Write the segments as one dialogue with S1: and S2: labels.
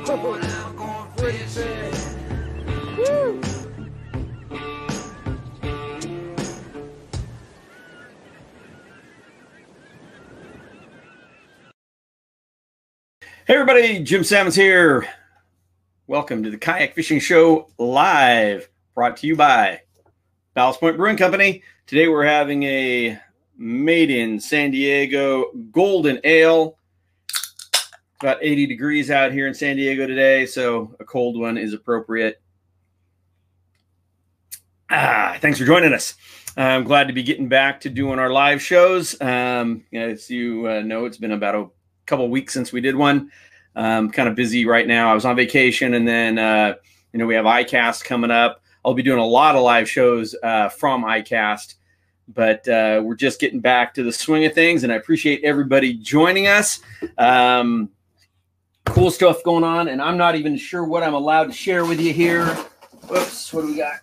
S1: Hey everybody, Jim Sammons here. Welcome to the Kayak Fishing Show live, brought to you by Ballast Point Brewing Company. Today we're having a made in San Diego golden ale. About 80 degrees out here in San Diego today, so a cold one is appropriate. Ah, thanks for joining us. I'm glad to be getting back to doing our live shows. Um, as you uh, know, it's been about a couple weeks since we did one. Um, kind of busy right now. I was on vacation, and then uh, you know we have ICAST coming up. I'll be doing a lot of live shows uh, from ICAST, but uh, we're just getting back to the swing of things, and I appreciate everybody joining us. Um, cool stuff going on, and I'm not even sure what I'm allowed to share with you here. Whoops, what do we got?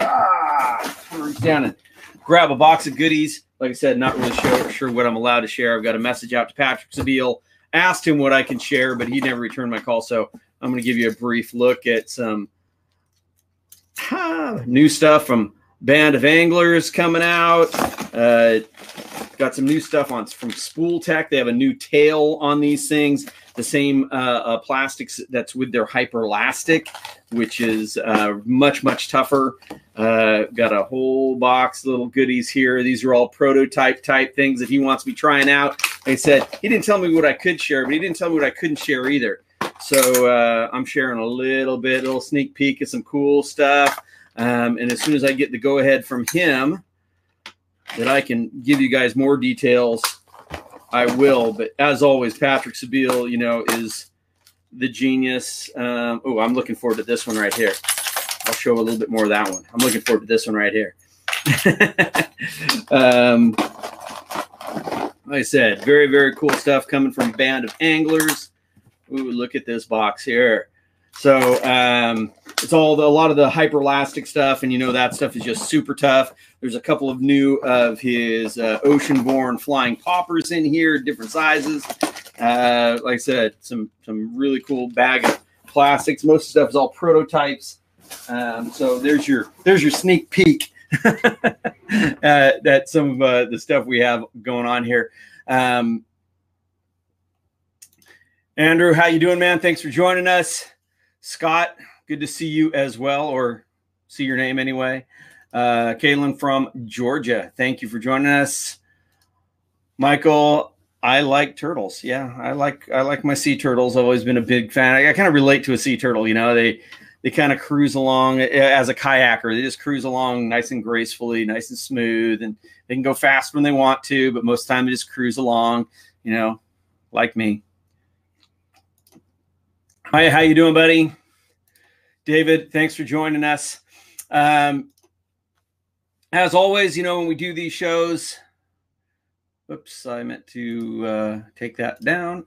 S1: Ah, reach down and grab a box of goodies like I said, not really sure, sure what I'm allowed to share. I've got a message out to Patrick Sebile, asked him what I can share, but he never returned my call. So I'm going to give you a brief look at some ah, new stuff from Band of Anglers coming out. Uh, got some new stuff on from Spool Tech. They have a new tail on these things the same uh, uh, plastics that's with their hyperlastic, which is uh, much, much tougher. Uh, got a whole box little goodies here. These are all prototype type things that he wants me trying out. I said, he didn't tell me what I could share, but he didn't tell me what I couldn't share either. So uh, I'm sharing a little bit, a little sneak peek of some cool stuff. Um, and as soon as I get the go ahead from him, that I can give you guys more details I will. But as always, Patrick Sebile, you know, is the genius. Um, oh, I'm looking forward to this one right here. I'll show a little bit more of that one. I'm looking forward to this one right here. um, like I said, very, very cool stuff coming from Band of Anglers. Ooh, look at this box here. So um, it's all the, a lot of the hyperelastic stuff, and you know that stuff is just super tough. There's a couple of new of his uh, ocean-born flying poppers in here, different sizes. Uh, like I said, some some really cool bag of plastics. Most stuff is all prototypes. Um, so there's your there's your sneak peek uh, that some of uh, the stuff we have going on here. Um, Andrew, how you doing, man? Thanks for joining us. Scott, good to see you as well, or see your name anyway. Uh, Kaylin from Georgia, thank you for joining us. Michael, I like turtles. Yeah, I like I like my sea turtles. I've always been a big fan. I, I kind of relate to a sea turtle. You know, they they kind of cruise along as a kayaker. They just cruise along nice and gracefully, nice and smooth, and they can go fast when they want to. But most of the time, they just cruise along. You know, like me. Hi, how you doing, buddy? David, thanks for joining us. Um, as always, you know, when we do these shows, oops, I meant to uh, take that down.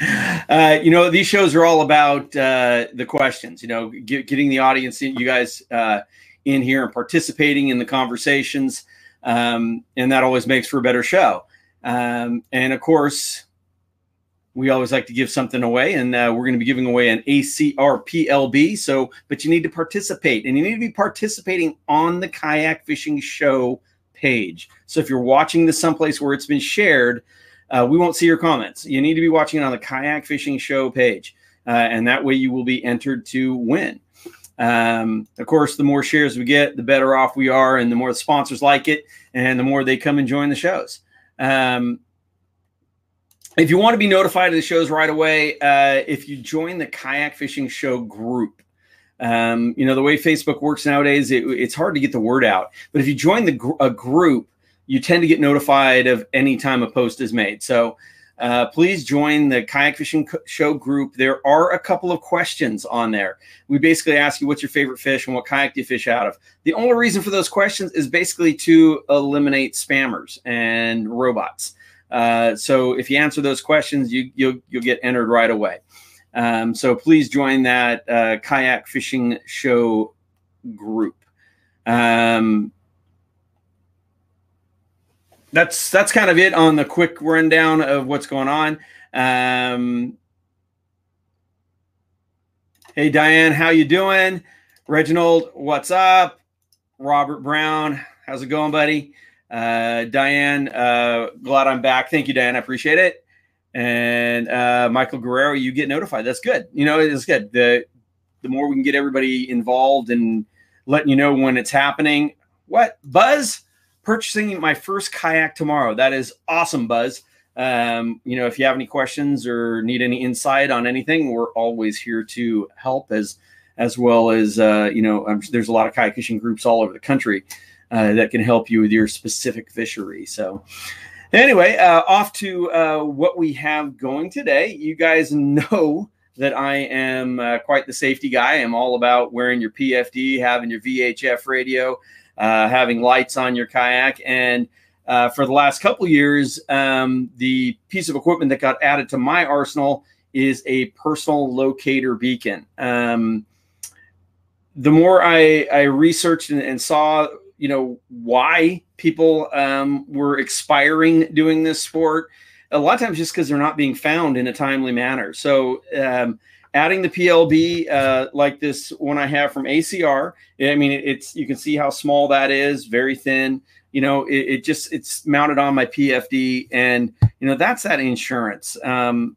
S1: uh, you know, these shows are all about uh, the questions, you know, get, getting the audience, in, you guys uh, in here and participating in the conversations. Um, and that always makes for a better show. Um, and of course, we always like to give something away, and uh, we're going to be giving away an ACR PLB. So, but you need to participate, and you need to be participating on the Kayak Fishing Show page. So, if you're watching this someplace where it's been shared, uh, we won't see your comments. You need to be watching it on the Kayak Fishing Show page, uh, and that way you will be entered to win. Um, of course, the more shares we get, the better off we are, and the more the sponsors like it, and the more they come and join the shows. Um, if you want to be notified of the shows right away, uh, if you join the Kayak Fishing Show group, um, you know, the way Facebook works nowadays, it, it's hard to get the word out. But if you join the gr- a group, you tend to get notified of any time a post is made. So uh, please join the Kayak Fishing Show group. There are a couple of questions on there. We basically ask you what's your favorite fish and what kayak do you fish out of. The only reason for those questions is basically to eliminate spammers and robots. Uh, so if you answer those questions, you, you'll, you'll get entered right away. Um, so please join that uh, kayak fishing show group. Um, that's that's kind of it on the quick rundown of what's going on. Um, Hey Diane, how you doing? Reginald, what's up? Robert Brown, how's it going, buddy? Uh, Diane, uh, glad I'm back. Thank you, Diane. I appreciate it. And uh, Michael Guerrero, you get notified. That's good. You know, it's good. The the more we can get everybody involved and letting you know when it's happening. What Buzz purchasing my first kayak tomorrow? That is awesome, Buzz. Um, you know, if you have any questions or need any insight on anything, we're always here to help as as well as uh, you know, I'm, there's a lot of kayak fishing groups all over the country uh, that can help you with your specific fishery. So, anyway, uh, off to uh, what we have going today. You guys know that I am uh, quite the safety guy. I'm all about wearing your PFD, having your VHF radio, uh, having lights on your kayak, and for the last couple years, um, the piece of equipment that got added to my arsenal is a personal locator beacon. Um, the more I, I researched and, and, saw, you know, why people um, were expiring doing this sport, a lot of times just because they're not being found in a timely manner. So, um, adding the PLB uh, like this one I have from ACR, I mean, it's you can see how small that is, very thin. You know, it, it just it's mounted on my PFD, and you know that's that insurance. Um,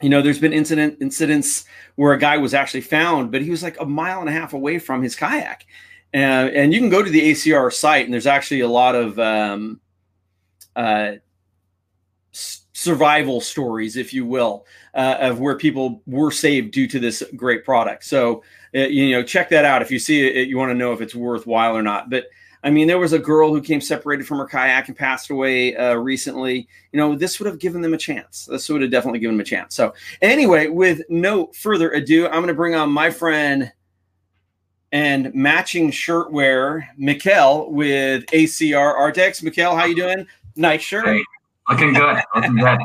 S1: you know, there's been incident incidents where a guy was actually found, but he was like a mile and a half away from his kayak. Uh, and you can go to the ACR site, and there's actually a lot of um, uh, survival stories, if you will, uh, of where people were saved due to this great product. So, uh, you know, check that out if you see it. You want to know if it's worthwhile or not. But I mean, there was a girl who came separated from her kayak and passed away uh, recently. You know, this would have given them a chance. This would have definitely given them a chance. So, anyway, with no further ado, I'm going to bring on my friend and matching shirt wear, Mikkel with ACR Artex. Mikkel, how you doing? Nice shirt. Hey,
S2: looking good. Looking good.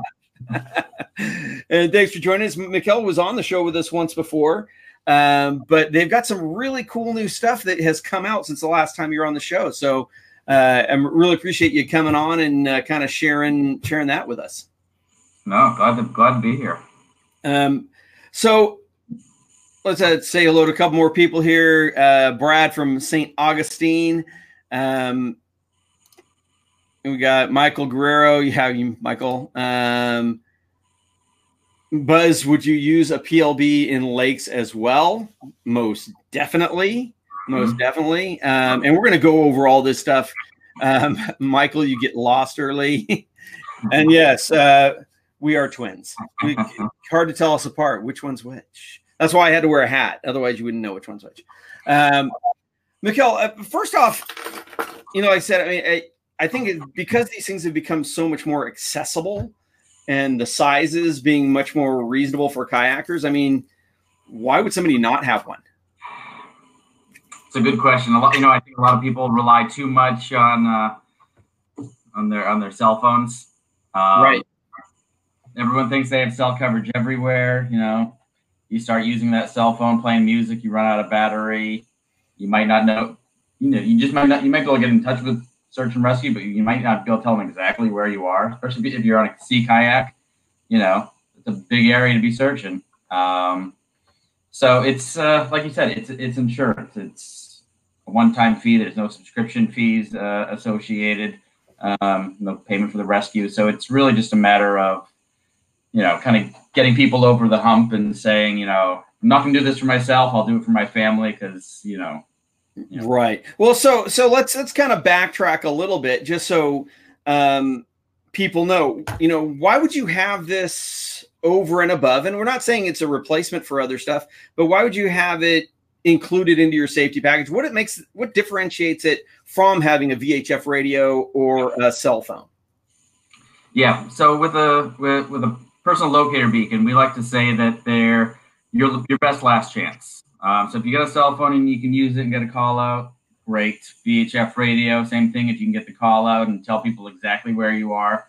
S1: and thanks for joining us. Mikkel was on the show with us once before. Um, but they've got some really cool new stuff that has come out since the last time you were on the show. So uh, I really appreciate you coming on and uh, kind of sharing sharing that with us.
S2: No, glad to glad to be here.
S1: Um, so let's uh, say hello to a couple more people here. Uh, Brad from St. Augustine. Um, we got Michael Guerrero. You have you, Michael. Um, Buzz, would you use a PLB in lakes as well? Most definitely. Most mm-hmm. definitely. Um, and we're going to go over all this stuff. Um, Michael, you get lost early. and yes, uh, we are twins. We, hard to tell us apart. Which one's which? That's why I had to wear a hat. Otherwise, you wouldn't know which one's which. Um, uh, first off, you know, I said, I mean, I, I think it, because these things have become so much more accessible and the sizes being much more reasonable for kayakers, I mean, why would somebody not have one?
S2: It's a good question. A lot, you know, I think a lot of people rely too much on uh, on their on their cell phones.
S1: Um, right.
S2: Everyone thinks they have cell coverage everywhere. You know, you start using that cell phone playing music, you run out of battery. You might not know. You know, you just might not. You might be able to get in touch with search and rescue, but you might not be able to tell them exactly where you are, especially if you're on a sea kayak. You know, it's a big area to be searching. Um, so it's uh, like you said, it's it's insurance. It's a one-time fee. There's no subscription fees uh, associated. Um, no payment for the rescue. So it's really just a matter of, you know, kind of getting people over the hump and saying, you know, I'm not going to do this for myself. I'll do it for my family because you know
S1: Right. Well, so so let's let's kind of backtrack a little bit just so um, people know. You know, why would you have this over and above? And we're not saying it's a replacement for other stuff, but why would you have it included into your safety package? What it makes what differentiates it from having a VHF radio or a cell phone?
S2: Yeah. So with a with, with a personal locator beacon, we like to say that they're your your best last chance. Um, so if you got a cell phone and you can use it and get a call out, great. VHF radio, same thing. If you can get the call out and tell people exactly where you are,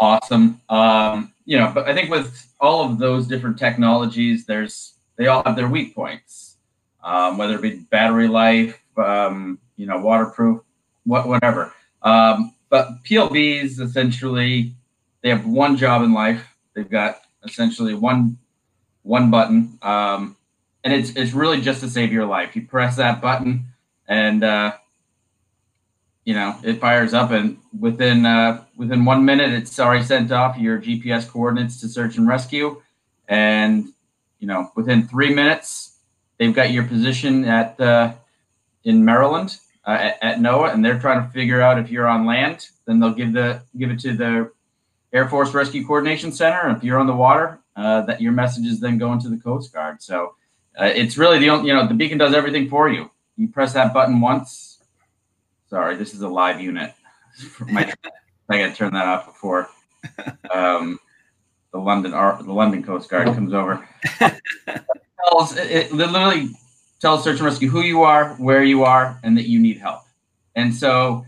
S2: awesome. Um, you know, but I think with all of those different technologies, there's they all have their weak points, um, whether it be battery life, um, you know, waterproof, what, whatever. Um, but PLBs essentially they have one job in life. They've got essentially one one button, um, and it's it's really just to save your life. You press that button, and uh, you know it fires up, and within uh, within one minute, it's already sent off your GPS coordinates to search and rescue, and you know within three minutes, they've got your position at uh, in Maryland uh, at, at NOAA, and they're trying to figure out if you're on land. Then they'll give the give it to the Air Force Rescue Coordination Center. And if you're on the water, uh, that your messages then go into the Coast Guard. So uh, it's really the only, you know, the beacon does everything for you. You press that button once. Sorry, this is a live unit. My, I got to turn that off before um, the London the London Coast Guard comes over. it, tells, it literally tells search and rescue who you are, where you are, and that you need help. And so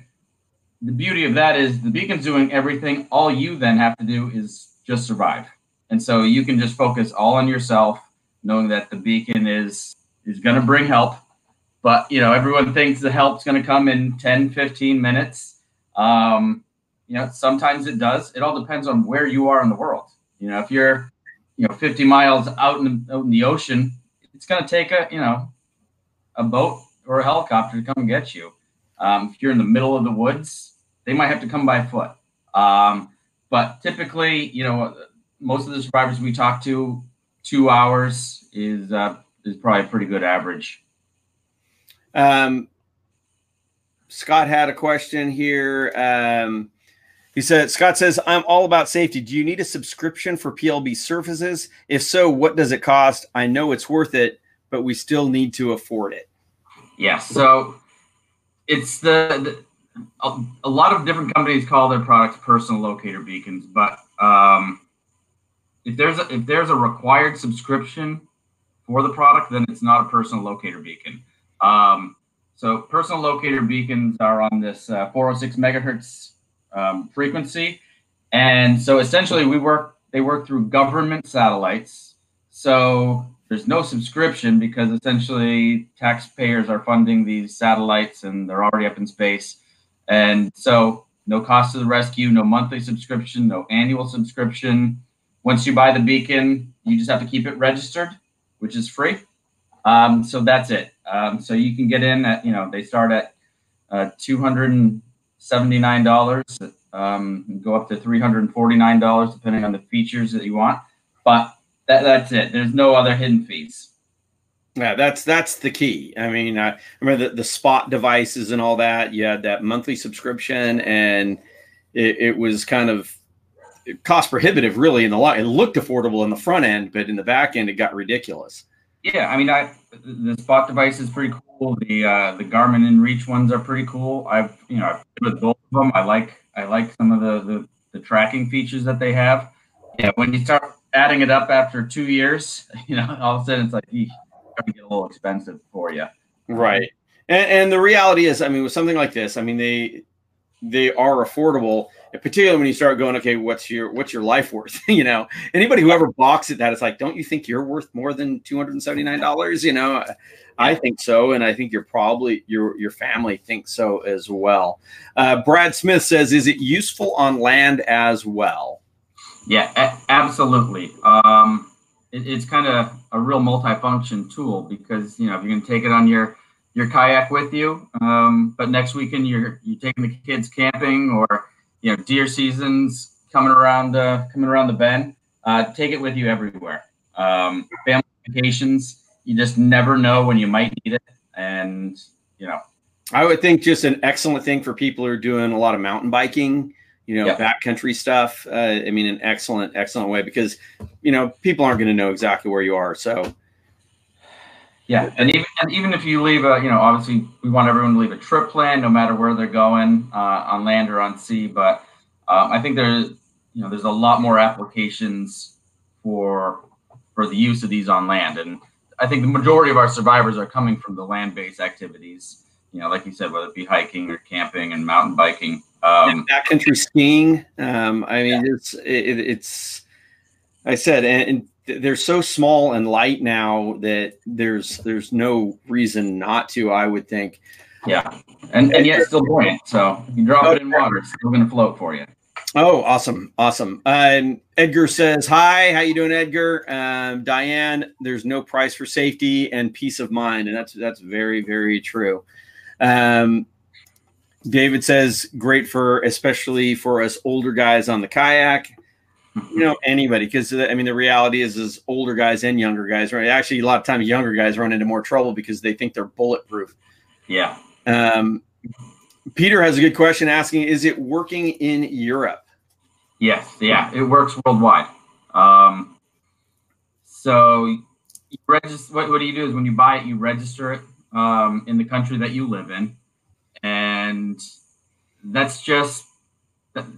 S2: the beauty of that is the beacon's doing everything. All you then have to do is just survive. And so you can just focus all on yourself, knowing that the beacon is is going to bring help. But you know, everyone thinks the help's going to come in 10, 15 minutes. Um, you know, sometimes it does. It all depends on where you are in the world. You know, if you're, you know, 50 miles out in the, out in the ocean, it's going to take a, you know, a boat or a helicopter to come and get you. Um, if you're in the middle of the woods, they might have to come by foot. Um, but typically, you know, most of the survivors we talk to, two hours is uh, is probably a pretty good average.
S1: Um, Scott had a question here. Um, he said, Scott says, I'm all about safety. Do you need a subscription for PLB surfaces? If so, what does it cost? I know it's worth it, but we still need to afford it.
S2: Yeah. So it's the, the a, a, lot of different companies call their products personal locator beacons, but um, if there's a, if there's a required subscription for the product, then it's not a personal locator beacon. Um, so personal locator beacons are on this uh, 406 megahertz um, frequency, and so essentially we work they work through government satellites. So there's no subscription because essentially taxpayers are funding these satellites and they're already up in space. And so, no cost to the rescue, no monthly subscription, no annual subscription. Once you buy the beacon, you just have to keep it registered, which is free. Um, so that's it. Um, so you can get in at, you know, they start at uh, $279, um, go up to $349, depending on the features that you want. But that, that's it. There's no other hidden fees.
S1: Yeah, that's that's the key. I mean, I remember the, the spot devices and all that. You had that monthly subscription, and it, it was kind of cost prohibitive, really. In the lot, it looked affordable in the front end, but in the back end, it got ridiculous.
S2: Yeah, I mean, I the spot device is pretty cool. The uh, the Garmin InReach ones are pretty cool. I've you know I've with both of them. I like I like some of the, the the tracking features that they have. Yeah, when you start adding it up after two years, you know, all of a sudden it's like, to get a little expensive for you.
S1: Right. And, and the reality is, I mean, with something like this, I mean, they they are affordable, particularly when you start going, okay, what's your what's your life worth? you know, anybody who ever balks at that, it's like, don't you think you're worth more than two hundred and seventy nine dollars? You know, I think so, and I think you're probably your your family thinks so as well. Uh, Brad Smith says, is it useful on land as well?
S2: Yeah, a- absolutely. Um, it, it's kind of a real multifunction tool because you know if you're to take it on your your kayak with you, um, but next weekend you're you taking the kids camping or you know deer seasons coming around uh, coming around the bend. Uh, take it with you everywhere. Um, family vacations, you just never know when you might need it, and you know.
S1: I would think just an excellent thing for people who are doing a lot of mountain biking you know, backcountry stuff. Uh, I mean, an excellent, excellent way because, you know, people aren't going to know exactly where you are. So,
S2: yeah, and even and even if you leave a, you know, obviously we want everyone to leave a trip plan, no matter where they're going, uh, on land or on sea. But um, I think there's, you know, there's a lot more applications for for the use of these on land, and I think the majority of our survivors are coming from the land-based activities. You know, like you said, whether it be hiking or camping and mountain biking. Um,
S1: backcountry skiing. Um, I mean, yeah. it's it, it's. I said, and, and they're so small and light now that there's there's no reason not to. I would think.
S2: Yeah, and and yet still buoyant. So you drop it in water, it's still going to float for you.
S1: Oh, awesome, awesome. Um, Edgar says, "Hi, how you doing, Edgar?" Um, Diane, there's no price for safety and peace of mind, and that's that's very very true. Um, David says, "Great for especially for us older guys on the kayak." You know, anybody because I mean the reality is is older guys and younger guys, right? Actually, a lot of times younger guys run into more trouble because they think they're bulletproof.
S2: Yeah.
S1: Um, Peter has a good question asking, is it working in Europe?
S2: Yes, yeah, it works worldwide. Um, so you register. What, what do you do is when you buy it, you register it um, in the country that you live in, and that's just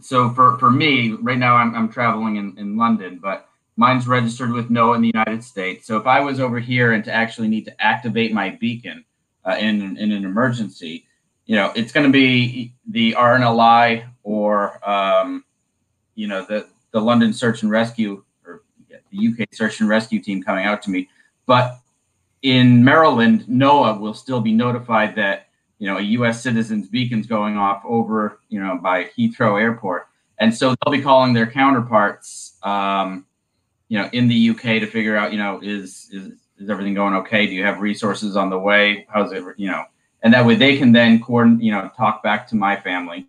S2: so for for me right now. I'm I'm traveling in in London, but mine's registered with NOAA in the United States. So if I was over here and to actually need to activate my beacon uh, in in an emergency, you know, it's going to be the RNLI or um, you know the the London Search and Rescue or the UK Search and Rescue team coming out to me. But in Maryland, NOAA will still be notified that you know a U.S. citizen's beacon's going off over you know by Heathrow Airport, and so they'll be calling their counterparts, um, you know, in the UK to figure out you know is is is everything going okay? Do you have resources on the way? How's it you know? And that way they can then coordinate, you know, talk back to my family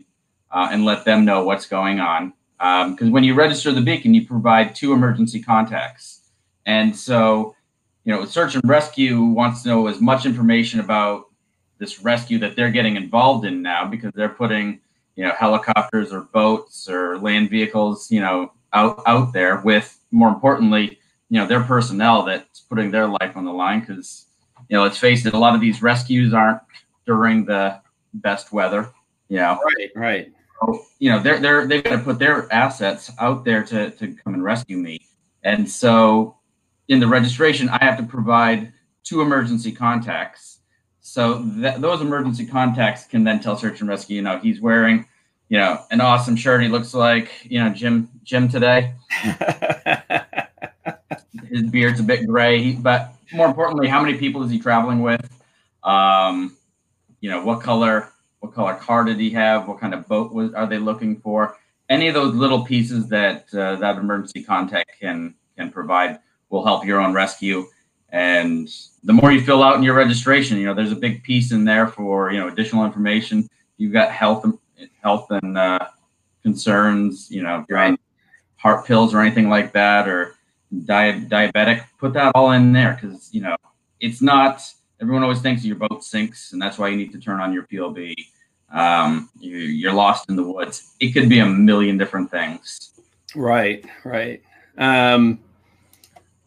S2: uh, and let them know what's going on because um, when you register the beacon, you provide two emergency contacts. And so, you know, search and rescue wants to know as much information about this rescue that they're getting involved in now because they're putting, you know, helicopters or boats or land vehicles, you know, out out there with more importantly, you know, their personnel that's putting their life on the line because, you know, let's face it, a lot of these rescues aren't during the best weather. You know,
S1: right, right
S2: you know, they're they're they've got to put their assets out there to to come and rescue me. And so in the registration, I have to provide two emergency contacts. So that those emergency contacts can then tell search and rescue, you know, he's wearing, you know, an awesome shirt. He looks like, you know, Jim Jim today. His beard's a bit gray, but more importantly, how many people is he traveling with? Um, you know, what color what color car did he have? What kind of boat was are they looking for? Any of those little pieces that uh, that emergency contact can can provide will help your own rescue. And the more you fill out in your registration, you know, there's a big piece in there for you know additional information. You've got health health and uh, concerns. You know, you're on heart pills or anything like that, or di- diabetic, put that all in there because you know it's not everyone always thinks your boat sinks, and that's why you need to turn on your PLB. Um, you, are lost in the woods. It could be a million different things.
S1: Right, right. Um,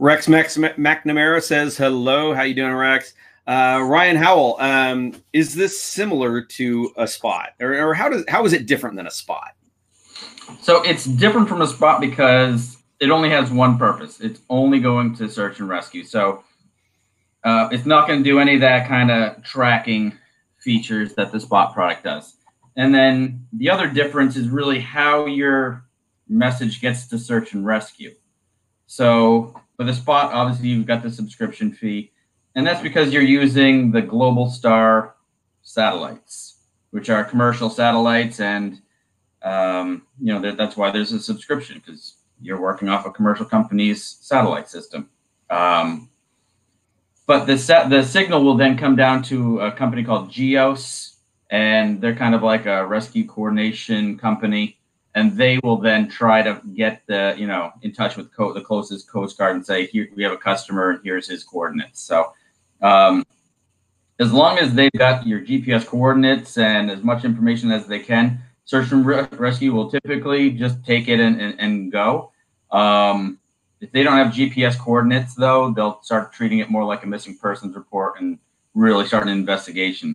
S1: Rex Max McNamara says, "Hello, how you doing, Rex?" Uh, Ryan Howell, um, is this similar to a spot, or, or how does how is it different than a spot?
S2: So it's different from a spot because it only has one purpose. It's only going to search and rescue. So uh, it's not going to do any of that kind of tracking features that the Spot product does. And then the other difference is really how your message gets to search and rescue. So for the Spot, obviously you've got the subscription fee, and that's because you're using the Globalstar satellites, which are commercial satellites, and um, you know that's why there's a subscription because you're working off a commercial company's satellite system. Um, but the set the signal will then come down to a company called Geos, and they're kind of like a rescue coordination company, and they will then try to get the you know in touch with co- the closest Coast Guard and say here we have a customer and here's his coordinates. So. Um, as long as they've got your GPS coordinates and as much information as they can, search and re- rescue will typically just take it and, and, and go. Um, if they don't have GPS coordinates, though, they'll start treating it more like a missing persons report and really start an investigation.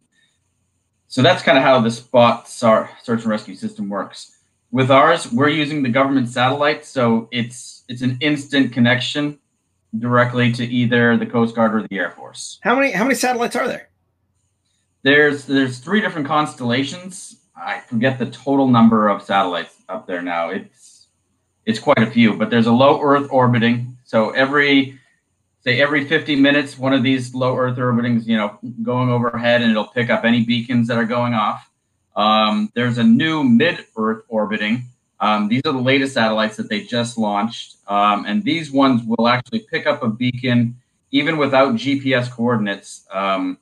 S2: So that's kind of how the Spot search and rescue system works. With ours, we're using the government satellite, so it's it's an instant connection directly to either the Coast Guard or the Air Force.
S1: How many how many satellites are there?
S2: There's there's three different constellations. I forget the total number of satellites up there now. It's it's quite a few, but there's a low Earth orbiting. So every say every 50 minutes, one of these low Earth orbitings, you know, going overhead, and it'll pick up any beacons that are going off. Um, there's a new mid Earth orbiting, Um, these are the latest satellites that they just launched, um, and these ones will actually pick up a beacon even without GPS coordinates. Um,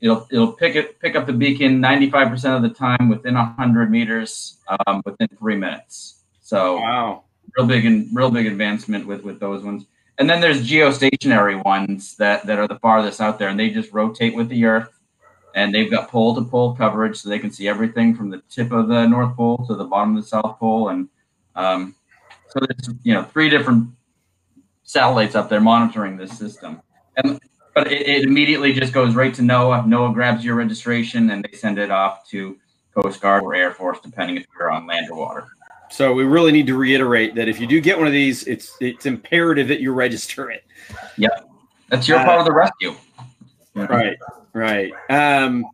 S2: it'll it'll pick it pick up the beacon 95% of the time within 100 meters um, within three minutes. So
S1: wow,
S2: real big and real big advancement with with those ones. And then there's geostationary ones that that are the farthest out there, and they just rotate with the Earth and they've got pole to pole coverage so they can see everything from the tip of the North Pole to the bottom of the South Pole. And um, so there's, you know, three different satellites up there monitoring this system. And but it, it, immediately just goes right to NOAA. NOAA grabs your registration and they send it off to Coast Guard or Air Force, depending if you're on land or water.
S1: So we really need to reiterate that if you do get one of these, it's it's imperative that you register it.
S2: Yep, that's your uh, part of the rescue.
S1: Right. Right. Um,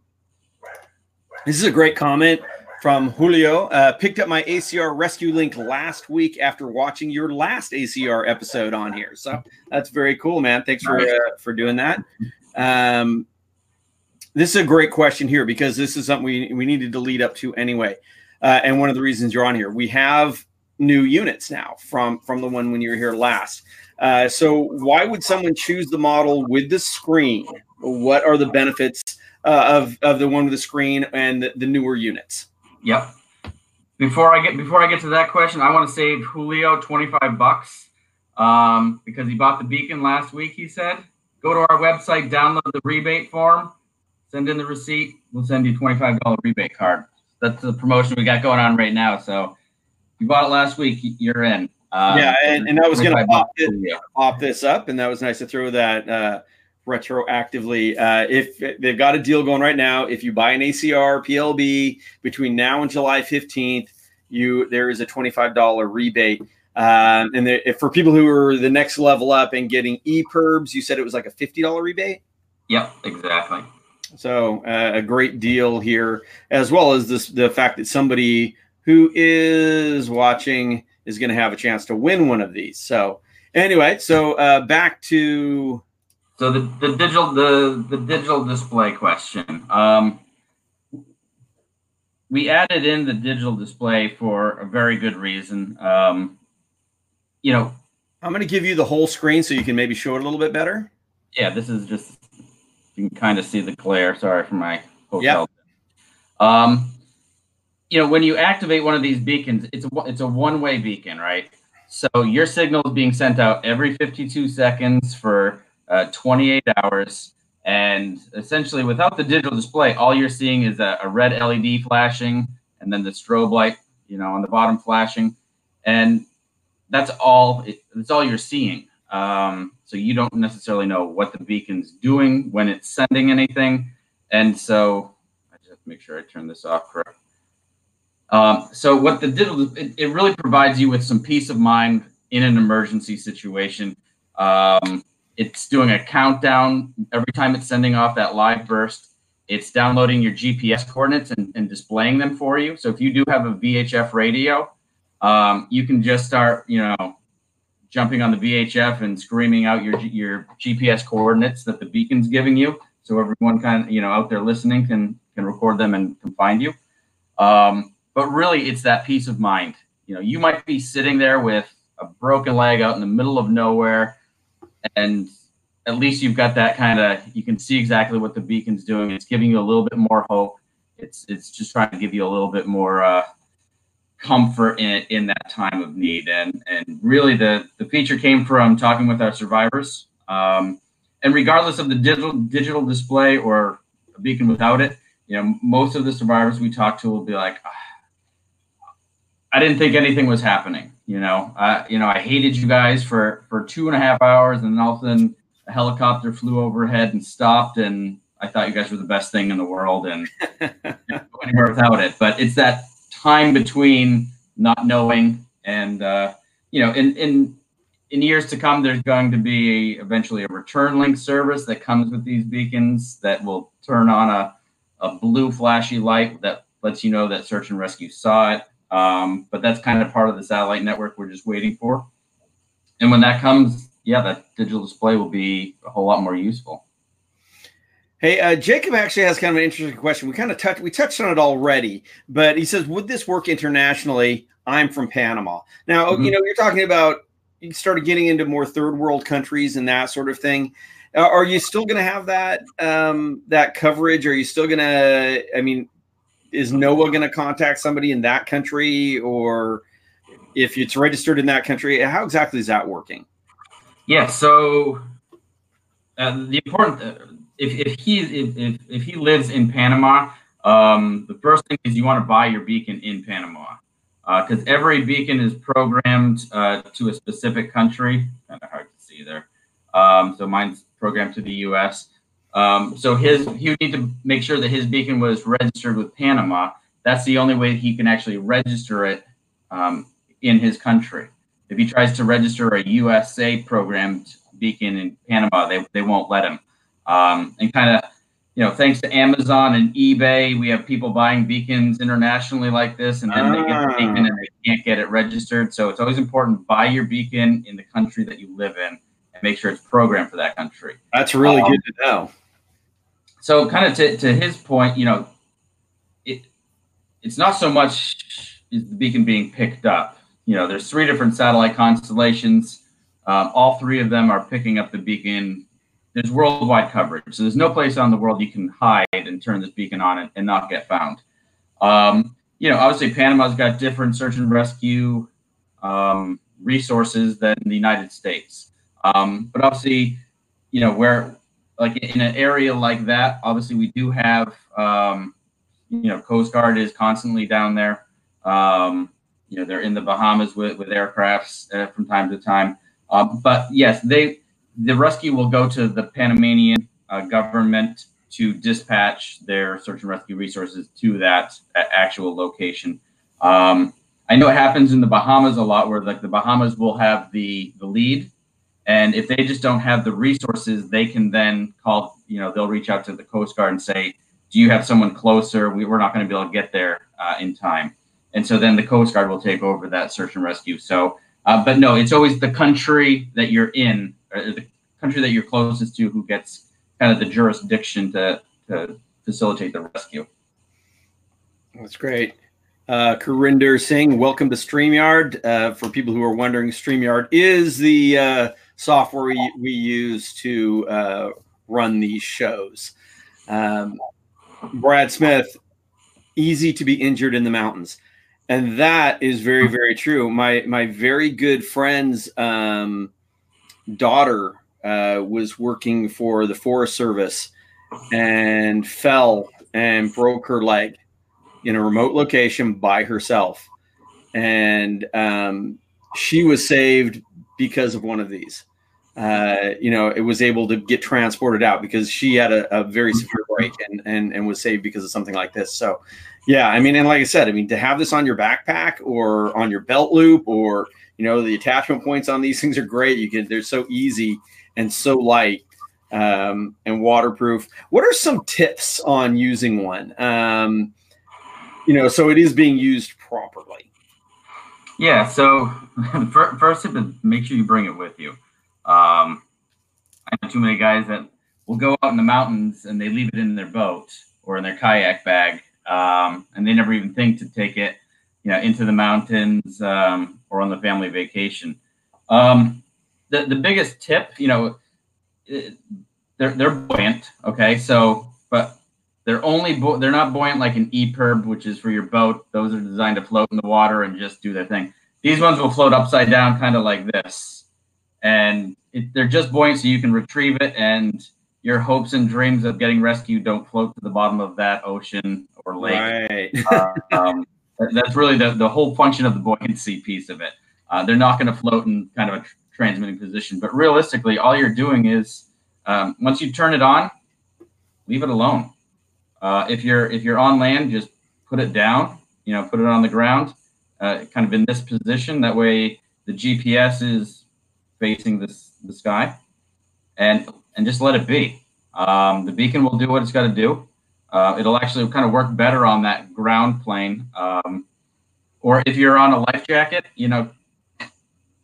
S1: this is a great comment from Julio. Uh, picked up my ACR rescue link last week after watching your last ACR episode on here. So that's very cool, man. Thanks for uh, for doing that. Um, this is a great question here because this is something we, we needed to lead up to anyway. Uh, and one of the reasons you're on here, we have new units now from from the one when you were here last. Uh, so why would someone choose the model with the screen what are the benefits uh, of of the one with the screen and the, the newer units?
S2: Yep. Before I get before I get to that question, I want to save Julio twenty five bucks um, because he bought the beacon last week. He said, "Go to our website, download the rebate form, send in the receipt. We'll send you twenty five dollar rebate card." That's the promotion we got going on right now. So, if you bought it last week, you're in.
S1: Um, yeah, and, and I was going to pop, pop this up, and that was nice to throw that uh, retroactively. Uh, if they've got a deal going right now, if you buy an ACR PLB between now and July 15th, you there is a $25 rebate. Um, and the, for people who are the next level up and getting EPIRBs, you said it was like a $50 rebate?
S2: Yep, exactly.
S1: So uh, a great deal here, as well as this the fact that somebody who is watching is going to have a chance to win one of these. So anyway, so uh, back to
S2: so the, the digital the the digital display question. Um, we added in the digital display for a very good reason. Um, you know,
S1: I'm going to give you the whole screen so you can maybe show it a little bit better.
S2: Yeah, this is just you can kind of see the glare. Sorry for my hotel. Yep. Um, you know, when you activate one of these beacons, it's a it's a one way beacon, right? So your signal is being sent out every 52 seconds for uh, 28 hours. And essentially, without the digital display, all you're seeing is a, a red LED flashing and then the strobe light, you know, on the bottom flashing. And that's all. It, that's all you're seeing. Um, so you don't necessarily know what the beacon's doing when it's sending anything. And so I just have to make sure I turn this off correct. Um, so what the digital it, it, really provides you with some peace of mind in an emergency situation. Um, it's doing a countdown every time it's sending off that live burst. It's downloading your GPS coordinates and, and displaying them for you. So if you do have a VHF radio, um, you can just start, you know, jumping on the VHF and screaming out your your GPS coordinates that the beacon's giving you. So everyone kind of, you know, out there listening can can record them and can find you. Um, but really, it's that peace of mind. You know, you might be sitting there with a broken leg out in the middle of nowhere and at least you've got that kind of you can see exactly what the beacon's doing. It's giving you a little bit more hope. It's it's just trying to give you a little bit more uh, comfort in in that time of need. And and really the the feature came from talking with our survivors. Um, and regardless of the digital digital display or a beacon without it, you know most of the survivors we talk to will be like, ah, I didn't think anything was happening. You know, I you know I hated you guys for for two and a half hours, and then all of a sudden a helicopter flew overhead and stopped, and I thought you guys were the best thing in the world, and go anywhere without it. But it's that time between not knowing and uh, you know, in in in years to come, there's going to be eventually a return link service that comes with these beacons that will turn on a a blue flashy light that lets you know that search and rescue saw it. Um, but that's kind of part of the satellite network we're just waiting for. And when that comes, yeah, that digital display will be a whole lot more useful.
S1: Hey, uh, Jacob actually has kind of an interesting question. We kind of touched we touched on it already, but he says, "Would this work internationally?" I'm from Panama. Now, mm-hmm. you know, you're talking about you started getting into more third world countries and that sort of thing. Uh, are you still going to have that um, that coverage? Are you still going to? I mean, is NOAA going to contact somebody in that country, or if it's registered in that country? How exactly is that working?
S2: Yeah. So uh, the important uh, if, if he if, if, if he lives in Panama, um, the first thing is you want to buy your beacon in Panama because uh, every beacon is programmed uh, to a specific country. Kind of hard to see there. Um, so mine's programmed to the U.S. Um, so his he would need to make sure that his beacon was registered with Panama. That's the only way he can actually register it um, in his country. If he tries to register a USA programmed beacon in Panama, they, they won't let him. Um, and kind of, you know, thanks to Amazon and eBay, we have people buying beacons internationally like this, and then ah. they get the beacon and they can't get it registered. So it's always important buy your beacon in the country that you live in and make sure it's programmed for that country.
S1: That's really um, good to know.
S2: So, kind of to, to his point, you know, it it's not so much is the beacon being picked up. You know, there's three different satellite constellations. Um, all three of them are picking up the beacon there's worldwide coverage. So there's no place on the world you can hide and turn this beacon on and, and not get found. Um, you know, obviously Panama's got different search and rescue um, resources than the United States. Um, but obviously, you know, where like in an area like that, obviously we do have, um, you know, Coast Guard is constantly down there. Um, you know, they're in the Bahamas with, with aircrafts uh, from time to time. Uh, but yes, they the rescue will go to the Panamanian uh, government to dispatch their search and rescue resources to that actual location. Um, I know it happens in the Bahamas a lot, where like the Bahamas will have the the lead, and if they just don't have the resources, they can then call. You know, they'll reach out to the Coast Guard and say, "Do you have someone closer? We, are not going to be able to get there uh, in time." And so then the Coast Guard will take over that search and rescue. So, uh, but no, it's always the country that you're in the country that you're closest to who gets kind of the jurisdiction to, to facilitate the rescue.
S1: That's great. Uh, Kurinder Singh, welcome to StreamYard. Uh, for people who are wondering, StreamYard is the uh, software we, we use to uh, run these shows. Um, Brad Smith, easy to be injured in the mountains. And that is very, very true. My my very good friend's um, daughter uh, was working for the Forest Service and fell and broke her leg in a remote location by herself. And um, she was saved because of one of these. Uh, you know, it was able to get transported out because she had a, a very severe break and, and, and was saved because of something like this. So, yeah, I mean, and like I said, I mean, to have this on your backpack or on your belt loop or, you know, the attachment points on these things are great. You can, they're so easy and so light um, and waterproof. What are some tips on using one? Um, you know, so it is being used properly.
S2: Yeah. So first tip is make sure you bring it with you. Um, I know too many guys that will go out in the mountains and they leave it in their boat or in their kayak bag, um, and they never even think to take it, you know, into the mountains um, or on the family vacation. Um, the, the biggest tip, you know, they're they're buoyant. Okay, so but they're only bu- they're not buoyant like an EPIRB, which is for your boat. Those are designed to float in the water and just do their thing. These ones will float upside down, kind of like this, and it, they're just buoyant so you can retrieve it. And your hopes and dreams of getting rescued don't float to the bottom of that ocean or lake. Right. uh, um, that's really the, the whole function of the buoyancy piece of it. Uh, they're not going to float in kind of a transmitting position. But realistically, all you're doing is um, once you turn it on, leave it alone. Uh, if you're if you're on land, just put it down. You know, put it on the ground, uh, kind of in this position. That way, the GPS is facing this the sky, and and just let it be. Um, the beacon will do what it's got to do. Uh, it'll actually kind of work better on that ground plane. Um, or if you're on a life jacket, you know,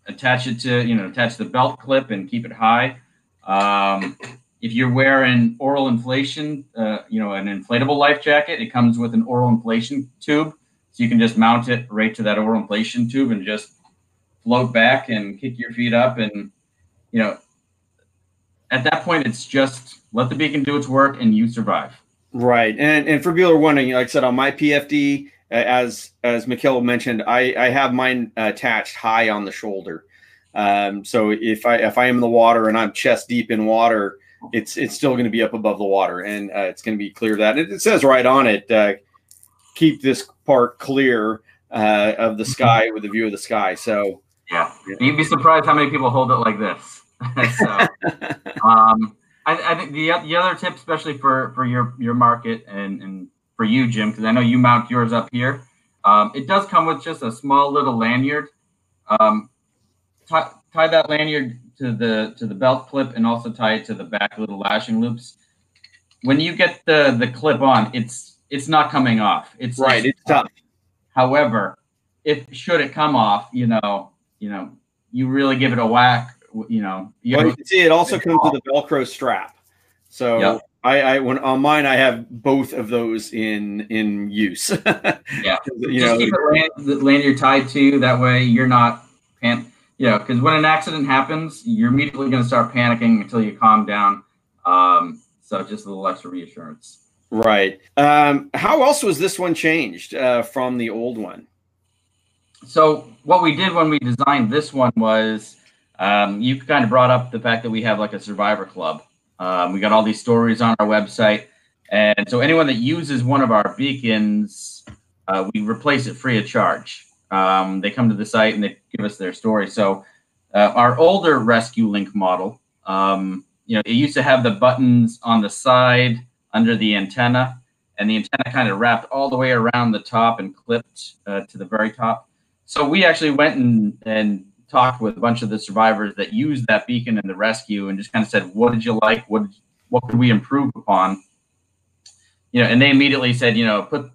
S2: attach it to you know attach the belt clip and keep it high. Um, if you're wearing oral inflation, uh, you know, an inflatable life jacket, it comes with an oral inflation tube. So you can just mount it right to that oral inflation tube and just float back and kick your feet up. And, you know, at that point, it's just let the beacon do its work and you survive.
S1: Right. And, and for people who are wondering, like I said, on my PFD, as as Mikhail mentioned, I, I have mine attached high on the shoulder. Um, so if I if I am in the water and I'm chest deep in water, it's it's still going to be up above the water, and uh, it's going to be clear that it, it, says right on it, uh, keep this part clear uh, of the mm-hmm. sky with a view of the sky. So
S2: yeah, you'd be surprised how many people hold it like this. so, um, I, I, think the the other tip, especially for for your your market and and for you, Jim, because I know you mount yours up here. Um, it does come with just a small little lanyard. Um, tie, tie that lanyard to the to the belt clip and also tie it to the back little lashing loops. When you get the the clip on, it's it's not coming off. It's
S1: right. It's tough.
S2: However, if should it come off, you know, you know, you really give it a whack. You know,
S1: you, well, you can see it also comes off. with a Velcro strap. So yep. I, I when on mine I have both of those in in use.
S2: yeah, you Just know, keep the lanyard tied to that way you're not pan- yeah, because when an accident happens, you're immediately going to start panicking until you calm down. Um, so just a little extra reassurance.
S1: Right. Um, how else was this one changed uh, from the old one?
S2: So what we did when we designed this one was um, you kind of brought up the fact that we have like a survivor club. Um, we got all these stories on our website, and so anyone that uses one of our beacons, uh, we replace it free of charge. Um, they come to the site and they give us their story. So uh, our older ResQLink model, um, you know, it used to have the buttons on the side under the antenna, and the antenna kind of wrapped all the way around the top and clipped uh, to the very top. So we actually went and, and talked with a bunch of the survivors that used that beacon in the rescue and just kind of said, what did you like? What what could we improve upon? You know, and they immediately said, you know, put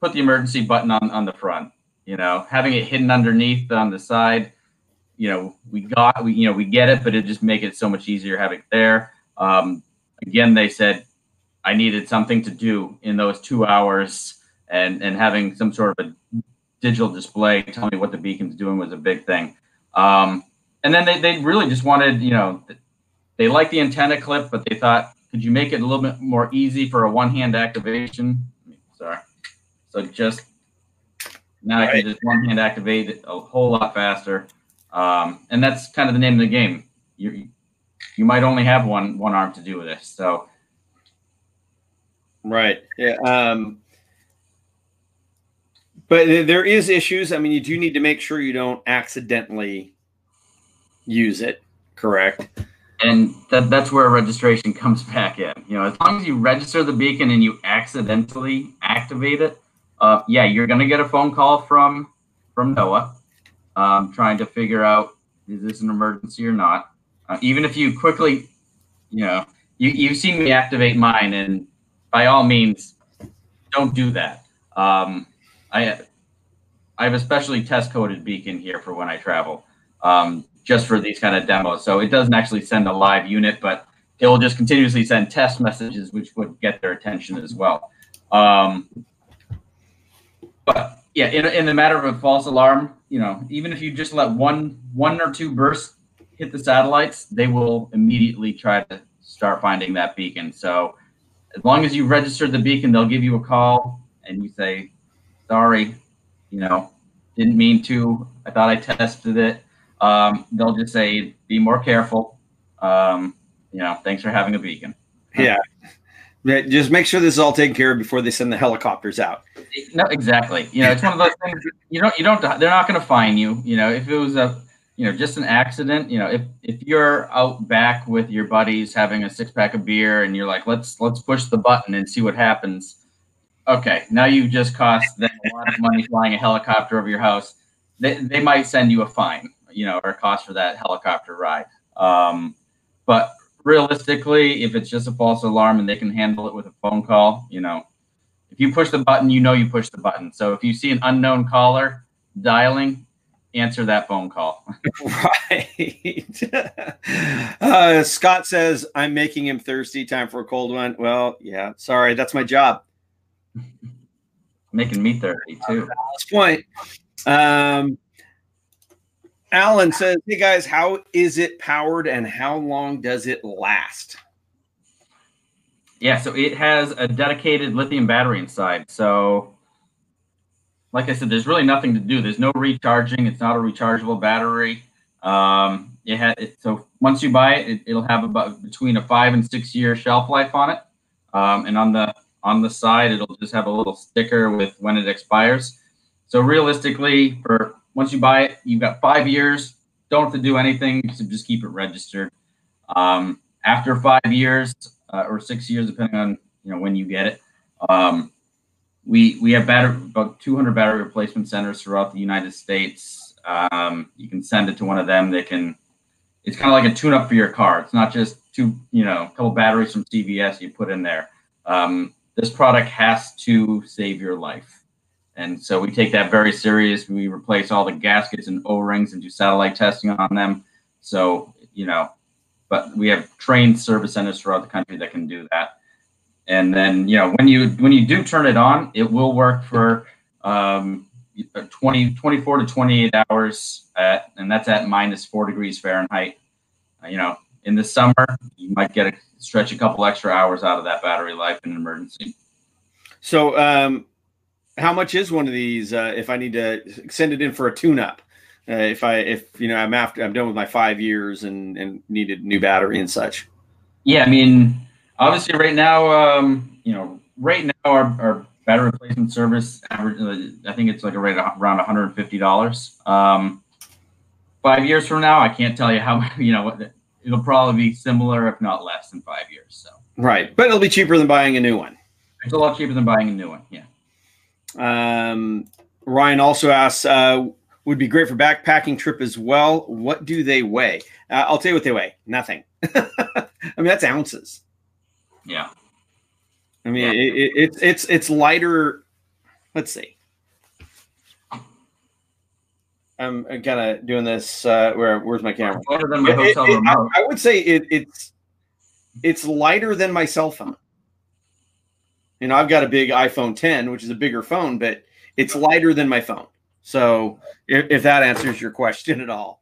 S2: put the emergency button on, on the front you know, having it hidden underneath on the side, you know, we got, we, you know, we get it, but it just make it so much easier having it there. Um, again, they said I needed something to do in those two hours, and and having some sort of a digital display tell me what the beacon's doing was a big thing. Um, and then they, they really just wanted, you know, they liked the antenna clip, but they thought, could you make it a little bit more easy for a one hand activation? Sorry. So just now right. I can just one hand activate it a whole lot faster. Um, and that's kind of the name of the game. You you might only have one one arm to do with this. So
S1: right. Yeah. Um, but there is issues. I mean, you do need to make sure you don't accidentally use it. Correct.
S2: And that, that's where registration comes back in. You know, as long as you register the beacon and you accidentally activate it, uh, yeah, you're going to get a phone call from from NOAA, um, trying to figure out is this an emergency or not. Uh, even if you quickly, you know, you you've seen me activate mine, and by all means, don't do that. Um, I I have a specially test coded beacon here for when I travel, um, just for these kind of demos. So it doesn't actually send a live unit, but it will just continuously send test messages, which would get their attention as well. Um, but yeah, in, in the matter of a false alarm, you know, even if you just let one one or two bursts hit the satellites, they will immediately try to start finding that beacon. So as long as you registered the beacon, they'll give you a call and you say, sorry, you know, didn't mean to. I thought I tested it. Um, they'll just say, be more careful. Um, you know, thanks for having a beacon.
S1: Yeah. Just make sure this is all taken care of before they send the helicopters out.
S2: No, exactly. You know, it's one of those things. You don't. You don't. They're not going to fine you. You know, if it was a, you know, just an accident. You know, if if you're out back with your buddies having a six pack of beer and you're like, let's let's push the button and see what happens. Okay, now you've just cost them a lot of money flying a helicopter over your house. They they might send you a fine. You know, or a cost for that helicopter ride. Um, but realistically, if it's just a false alarm and they can handle it with a phone call, you know, if you push the button, you know you push the button. So if you see an unknown caller dialing, answer that phone call.
S1: right. uh, Scott says, I'm making him thirsty. Time for a cold one. Well, yeah, sorry. That's my job.
S2: Making me thirsty, too.
S1: Last point. Um, Alan says, Hey guys, how is it powered and how long does it last?
S2: Yeah, so it has a dedicated lithium battery inside. So like I said, there's really nothing to do. There's no recharging. It's not a rechargeable battery. Um, it had it, so once you buy it, it, will have about between a five and six year shelf life on it. Um, and on the on the side, it'll just have a little sticker with when it expires. So realistically, for once you buy it, you've got five years. Don't have to do anything. So just keep it registered. Um, after five years uh, or six years, depending on you know when you get it, um, we we have battery, about 200 battery replacement centers throughout the United States. Um, you can send it to one of them. They can. It's kind of like a tune-up for your car. It's not just two, you know, a couple batteries from CVS you put in there. Um, this product has to save your life, and so we take that very serious. We replace all the gaskets and O-rings and do satellite testing on them. So you know, but we have trained service centers throughout the country that can do that and then you know when you when you do turn it on it will work for um, 20 24 to 28 hours at and that's at minus four degrees fahrenheit uh, you know in the summer you might get a stretch a couple extra hours out of that battery life in an emergency
S1: so um, how much is one of these uh, if i need to send it in for a tune up uh, if i if you know i'm after i'm done with my five years and and needed new battery and such
S2: yeah i mean obviously right now, um, you know, right now our, our battery replacement service average, uh, I think it's like a rate around $150. Um, five years from now, I can't tell you how, you know, it'll probably be similar, if not less than five years. So,
S1: right. But it'll be cheaper than buying a new one.
S2: It's a lot cheaper than buying a new one. Yeah.
S1: Um, Ryan also asks, uh, would be great for backpacking trip as well. What do they weigh? Uh, I'll tell you what they weigh. Nothing. I mean, that's ounces.
S2: Yeah.
S1: I mean, yeah. It, it, it's it's it's lighter. Let's see. I'm kind of doing this. Uh, where where's my camera?
S2: Lighter than my hotel it, remote.
S1: I, I, would say it, it's it's lighter than my cell phone. You know, I've got a big iPhone 10, which is a bigger phone, but it's lighter than my phone. So, if, if that answers your question at all.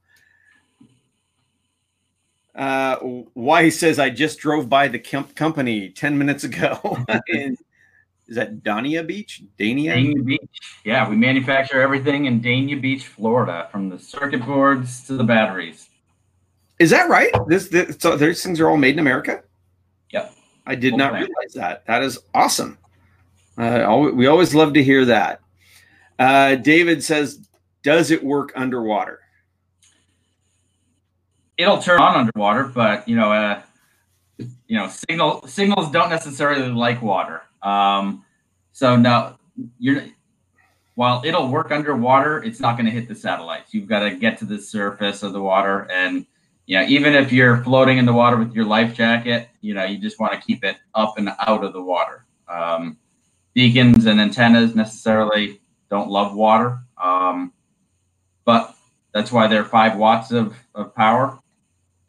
S1: Uh, why he says I just drove by the Kemp company 10 minutes ago. in, is that Dania Beach? Dania?
S2: Dania Beach. Yeah, we manufacture everything in Dania Beach, Florida, from the circuit boards to the batteries.
S1: Is that right? This, this so these things are all made in America? I did not realize that. That is awesome. Uh, we always love to hear that. Uh, David says, "Does it work underwater?"
S2: it'll turn on underwater, but you know, uh, you know, signal signals don't necessarily like water. Um, so now you're while it'll work underwater, it's not going to hit the satellites. You've got to get to the surface of the water, and you know, even if you're floating in the water with your life jacket, you know, you just want to keep it up and out of the water. Um, beacons and antennas necessarily don't love water, um, but that's why they're five watts of, of power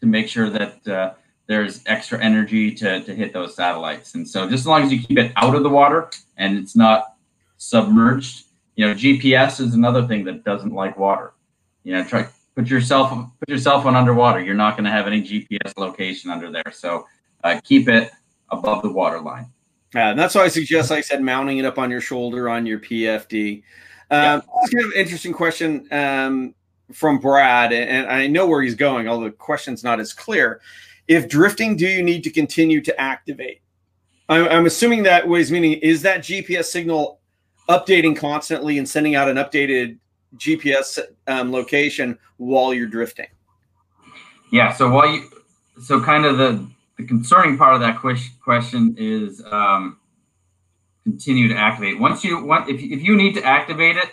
S2: to make sure that uh, there's extra energy to, to hit those satellites. And so just as long as you keep it out of the water and it's not submerged, you know, GPS is another thing that doesn't like water. You know, try put yourself put your cell phone underwater. You're not going to have any GPS location under there. So uh, keep it above the water line.
S1: Yeah, and that's why I suggest, like I said, mounting it up on your shoulder on your PFD. Um, yeah. Kind of an interesting question. Um, from Brad, and I know where he's going, although the question's not as clear. If drifting, do you need to continue to activate? I'm, I'm assuming that what he's meaning is that GPS signal updating constantly and sending out an updated GPS um, location while you're drifting.
S2: Yeah. So while you, so kind of the the concerning part of that question is um, continue to activate. Once you want, if if you need to activate it,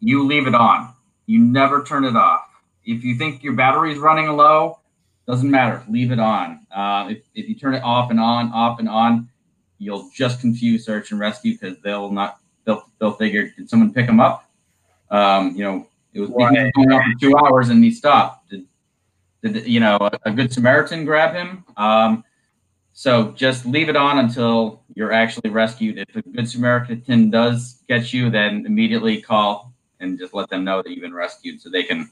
S2: you leave it on. You never turn it off. If you think your battery is running low, doesn't matter. Leave it on. Uh, if, if you turn it off and on, off and on, you'll just confuse search and rescue because they'll not they'll they'll figure did someone pick them up? Um, you know, It was right. going on for two hours and he stopped. Did, did you know a, a good Samaritan grab him? Um, so just leave it on until you're actually rescued. If a good Samaritan does get you, then immediately call and just let them know that you've been rescued so they can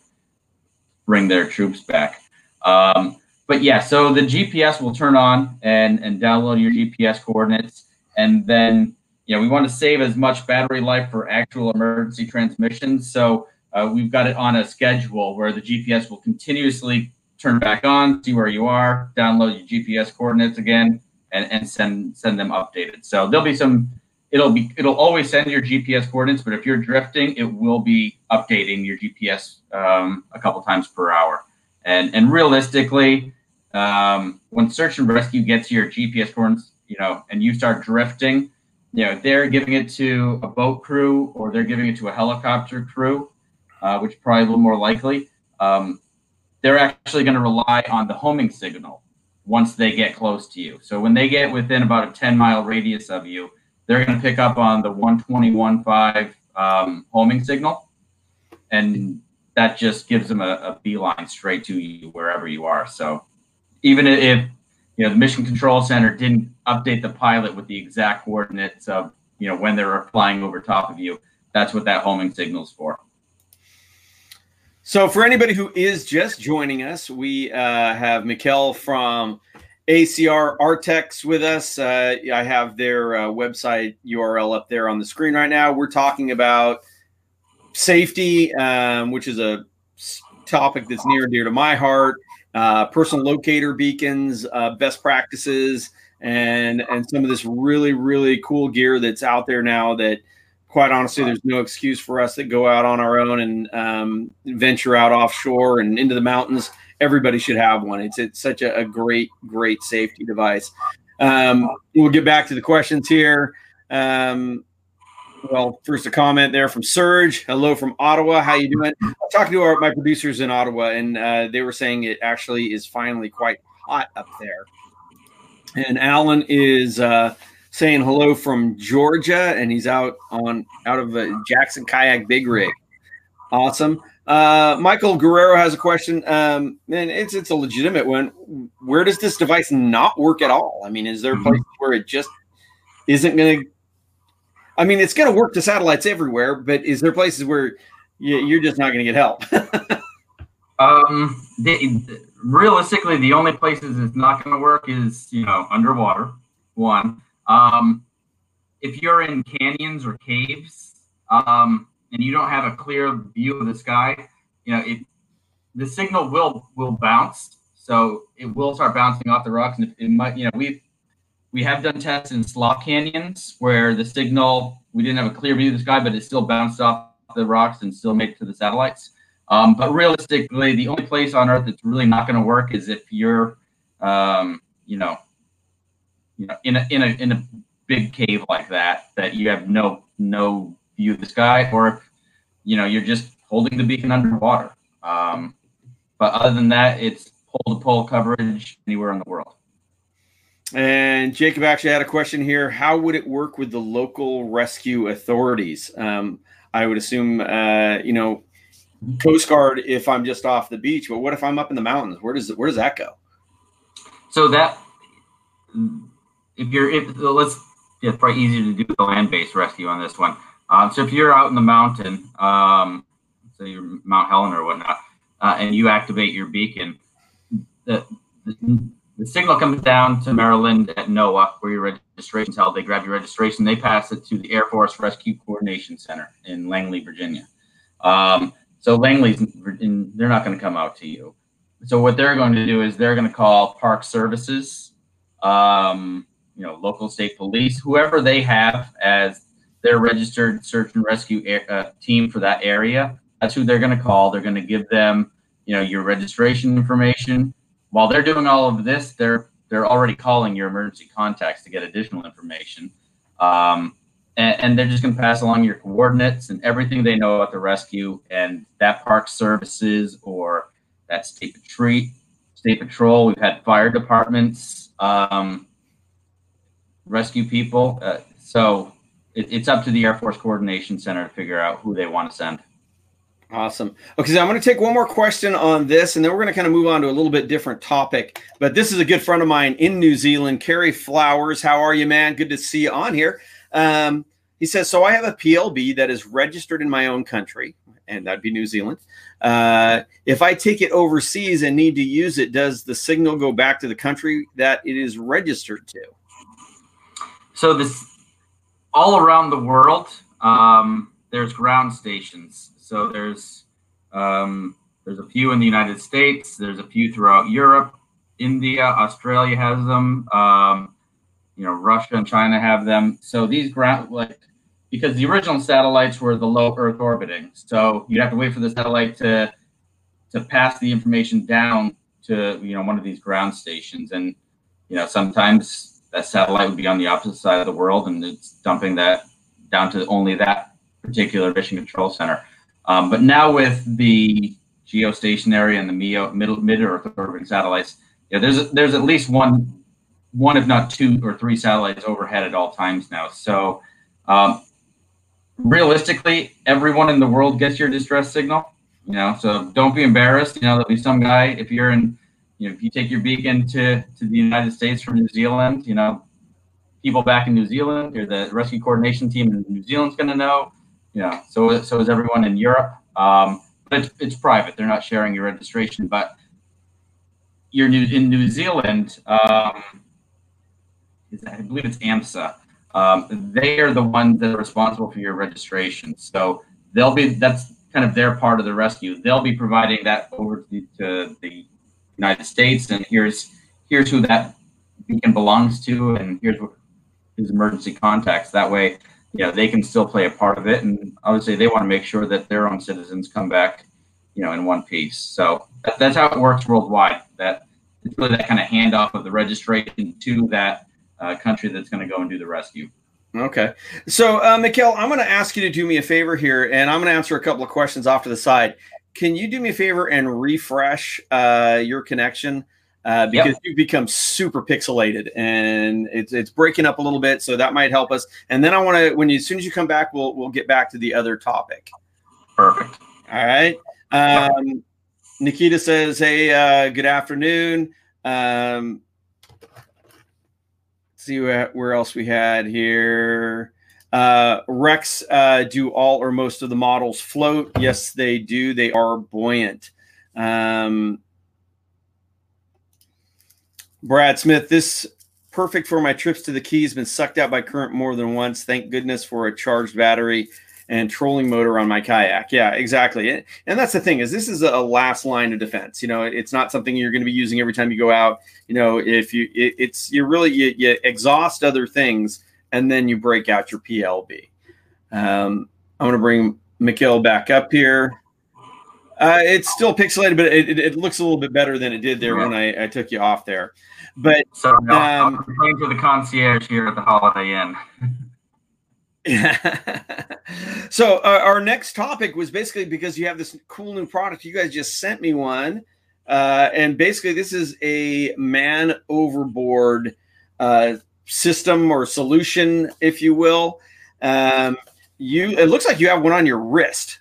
S2: bring their troops back. Um, but yeah, so the GPS will turn on and, and download your GPS coordinates. And then, you know, we want to save as much battery life for actual emergency transmissions. So uh, we've got it on a schedule where the GPS will continuously turn back on, see where you are, download your GPS coordinates again, and, and send send them updated. So there'll be some it'll be it'll always send your GPS coordinates, but if you're drifting, it will be updating your GPS um, a couple times per hour. And and realistically, um, when search and rescue gets your GPS coordinates, you know, and you start drifting, you know, they're giving it to a boat crew or they're giving it to a helicopter crew, uh, which is probably a little more likely. Um, they're actually going to rely on the homing signal once they get close to you. So when they get within about a 10 mile radius of you, they're going to pick up on the 121.5 um, homing signal. And that just gives them a, a beeline straight to you wherever you are. So even if you know the mission control center didn't update the pilot with the exact coordinates of you know when they were flying over top of you, that's what that homing signal is for.
S1: So, for anybody who is just joining us, we uh, have Mikkel from ACR Artex with us. Uh, I have their uh, website URL up there on the screen right now. We're talking about safety, um, which is a topic that's near and dear to my heart uh, personal locator beacons, uh, best practices, and and some of this really really cool gear that's out there now. That quite honestly, there's no excuse for us that go out on our own and um, venture out offshore and into the mountains. Everybody should have one. It's it's such a, a great great safety device. Um, we'll get back to the questions here. Um, well, first a comment there from Serge. Hello from Ottawa. How you doing? I'm talking to our, my producers in Ottawa, and uh, they were saying it actually is finally quite hot up there. And Alan is uh, saying hello from Georgia, and he's out on out of a Jackson Kayak Big Rig. Awesome. Uh, Michael Guerrero has a question, um, and it's it's a legitimate one. Where does this device not work at all? I mean, is there places where it just isn't going to I mean, it's going to work to satellites everywhere, but is there places where you're just not going to get help?
S2: um, realistically, the only places it's not going to work is you know underwater. One, um, if you're in canyons or caves, um, and you don't have a clear view of the sky, you know it, the signal will will bounce. So it will start bouncing off the rocks, and it might, you know, we've we have done tests in slot canyons where the signal we didn't have a clear view of the sky, but it still bounced off the rocks and still made it to the satellites. Um, but realistically, the only place on Earth that's really not going to work is if you're, um, you know, you know, in a in a in a big cave like that that you have no no view of the sky, or if you know you're just holding the beacon underwater. Um, but other than that, it's pole to pole coverage anywhere in the world.
S1: And Jacob actually had a question here. How would it work with the local rescue authorities? Um, I would assume, uh, you know, Coast Guard if I'm just off the beach, but what if I'm up in the mountains? Where does where does that go?
S2: So that if you're if let's it's probably easier to do the land-based rescue on this one. Um, so if you're out in the mountain, um, say you're Mount Helen or whatnot, uh, and you activate your beacon, the, the the signal comes down to Maryland at NOAA, where your registration's held. They grab your registration, they pass it to the Air Force Rescue Coordination Center in Langley, Virginia. Um, so Langley's, in, they're not going to come out to you. So what they're going to do is they're going to call Park Services, um, you know, local state police, whoever they have as their registered search and rescue uh, team for that area. That's who they're going to call. They're going to give them, you know, your registration information while they're doing all of this, they're they're already calling your emergency contacts to get additional information. Um, and, and, they're just going to pass along your coordinates and everything they know about the rescue and that park services or that state patrol. State patrol. We've had fire departments um, rescue people. Uh, so it, it's up to the Air Force Coordination Center to figure out who they want to send.
S1: Awesome. Okay, so I'm going to take one more question on this, and then we're going to kind of move on to a little bit different topic. But this is a good friend of mine in New Zealand, Kerry Flowers. How are you, man? Good to see you on here. Um, he says, So I have a PLB that is registered in my own country, and that'd be New Zealand. Uh, if I take it overseas and need to use it, does the signal go back to the country that it is registered to?
S2: So, this all around the world, um, there's ground stations so there's um, there's a few in the United States. There's a few throughout Europe. India, Australia has them. Um, you know, Russia and China have them. So these ground like because the original satellites were the low Earth orbiting. So you'd have to wait for the satellite to to pass the information down to you know one of these ground stations, and you know sometimes that satellite would be on the opposite side of the world, and it's dumping that down to only that particular mission control center. Um, but now with the geostationary and the MEO, middle mid Earth orbiting satellites, yeah, there's there's at least one, one if not two or three satellites overhead at all times now. So um, realistically, everyone in the world gets your distress signal. You know, so don't be embarrassed. You know, there'll be some guy if you're in, you know, if you take your beacon to to the United States from New Zealand, you know, people back in New Zealand or the rescue coordination team in New Zealand's going to know yeah. So so is everyone in Europe. Um, but it's, it's private. They're not sharing your registration. But you're new, in New Zealand. Um, I believe it's AMSA. Um, they are the ones that are responsible for your registration. So they'll be that's kind of their part of the rescue. They'll be providing that over to the, to the United States, and here's here's who that beacon belongs to, and here's what his emergency contacts. That way, know, they can still play a part of it. And obviously, they want to make sure that their own citizens come back, you know, in one piece. So that, that's how it works worldwide. That it's really that kind of handoff of the registration to that uh, country that's going to go and do the rescue.
S1: Okay. So, uh, I'm going to ask you to do me a favor here, and I'm going to answer a couple of questions off to the side. Can you do me a favor and refresh uh, your connection? Uh, because yep. you've become super pixelated and it's it's breaking up a little bit, so that might help us. And then I want to, when you as soon as you come back, we'll we'll get back to the other topic.
S2: Perfect.
S1: All right. Um, Nikita says, "Hey, uh, good afternoon." Um, see where, where else we had here. Uh, Rex, uh, do all or most of the models float? Yes, they do. They are buoyant. Um, Brad Smith, this perfect for my trips to the Keys. Been sucked out by current more than once. Thank goodness for a charged battery and trolling motor on my kayak. Yeah, exactly. And that's the thing is this is a last line of defense. You know, it's not something you're going to be using every time you go out. You know, if you it, it's you really you, you, exhaust other things and then you break out your PLB. Um, I'm going to bring Mikhail back up here. Uh, it's still pixelated, but it, it, it, looks a little bit better than it did there yeah. when I, I, took you off there. But
S2: so no, um, I'm paying for the concierge here at the Holiday Inn.
S1: Yeah. so uh, our next topic was basically because you have this cool new product. You guys just sent me one, uh, and basically this is a man overboard uh, system or solution, if you will. Um, you it looks like you have one on your wrist.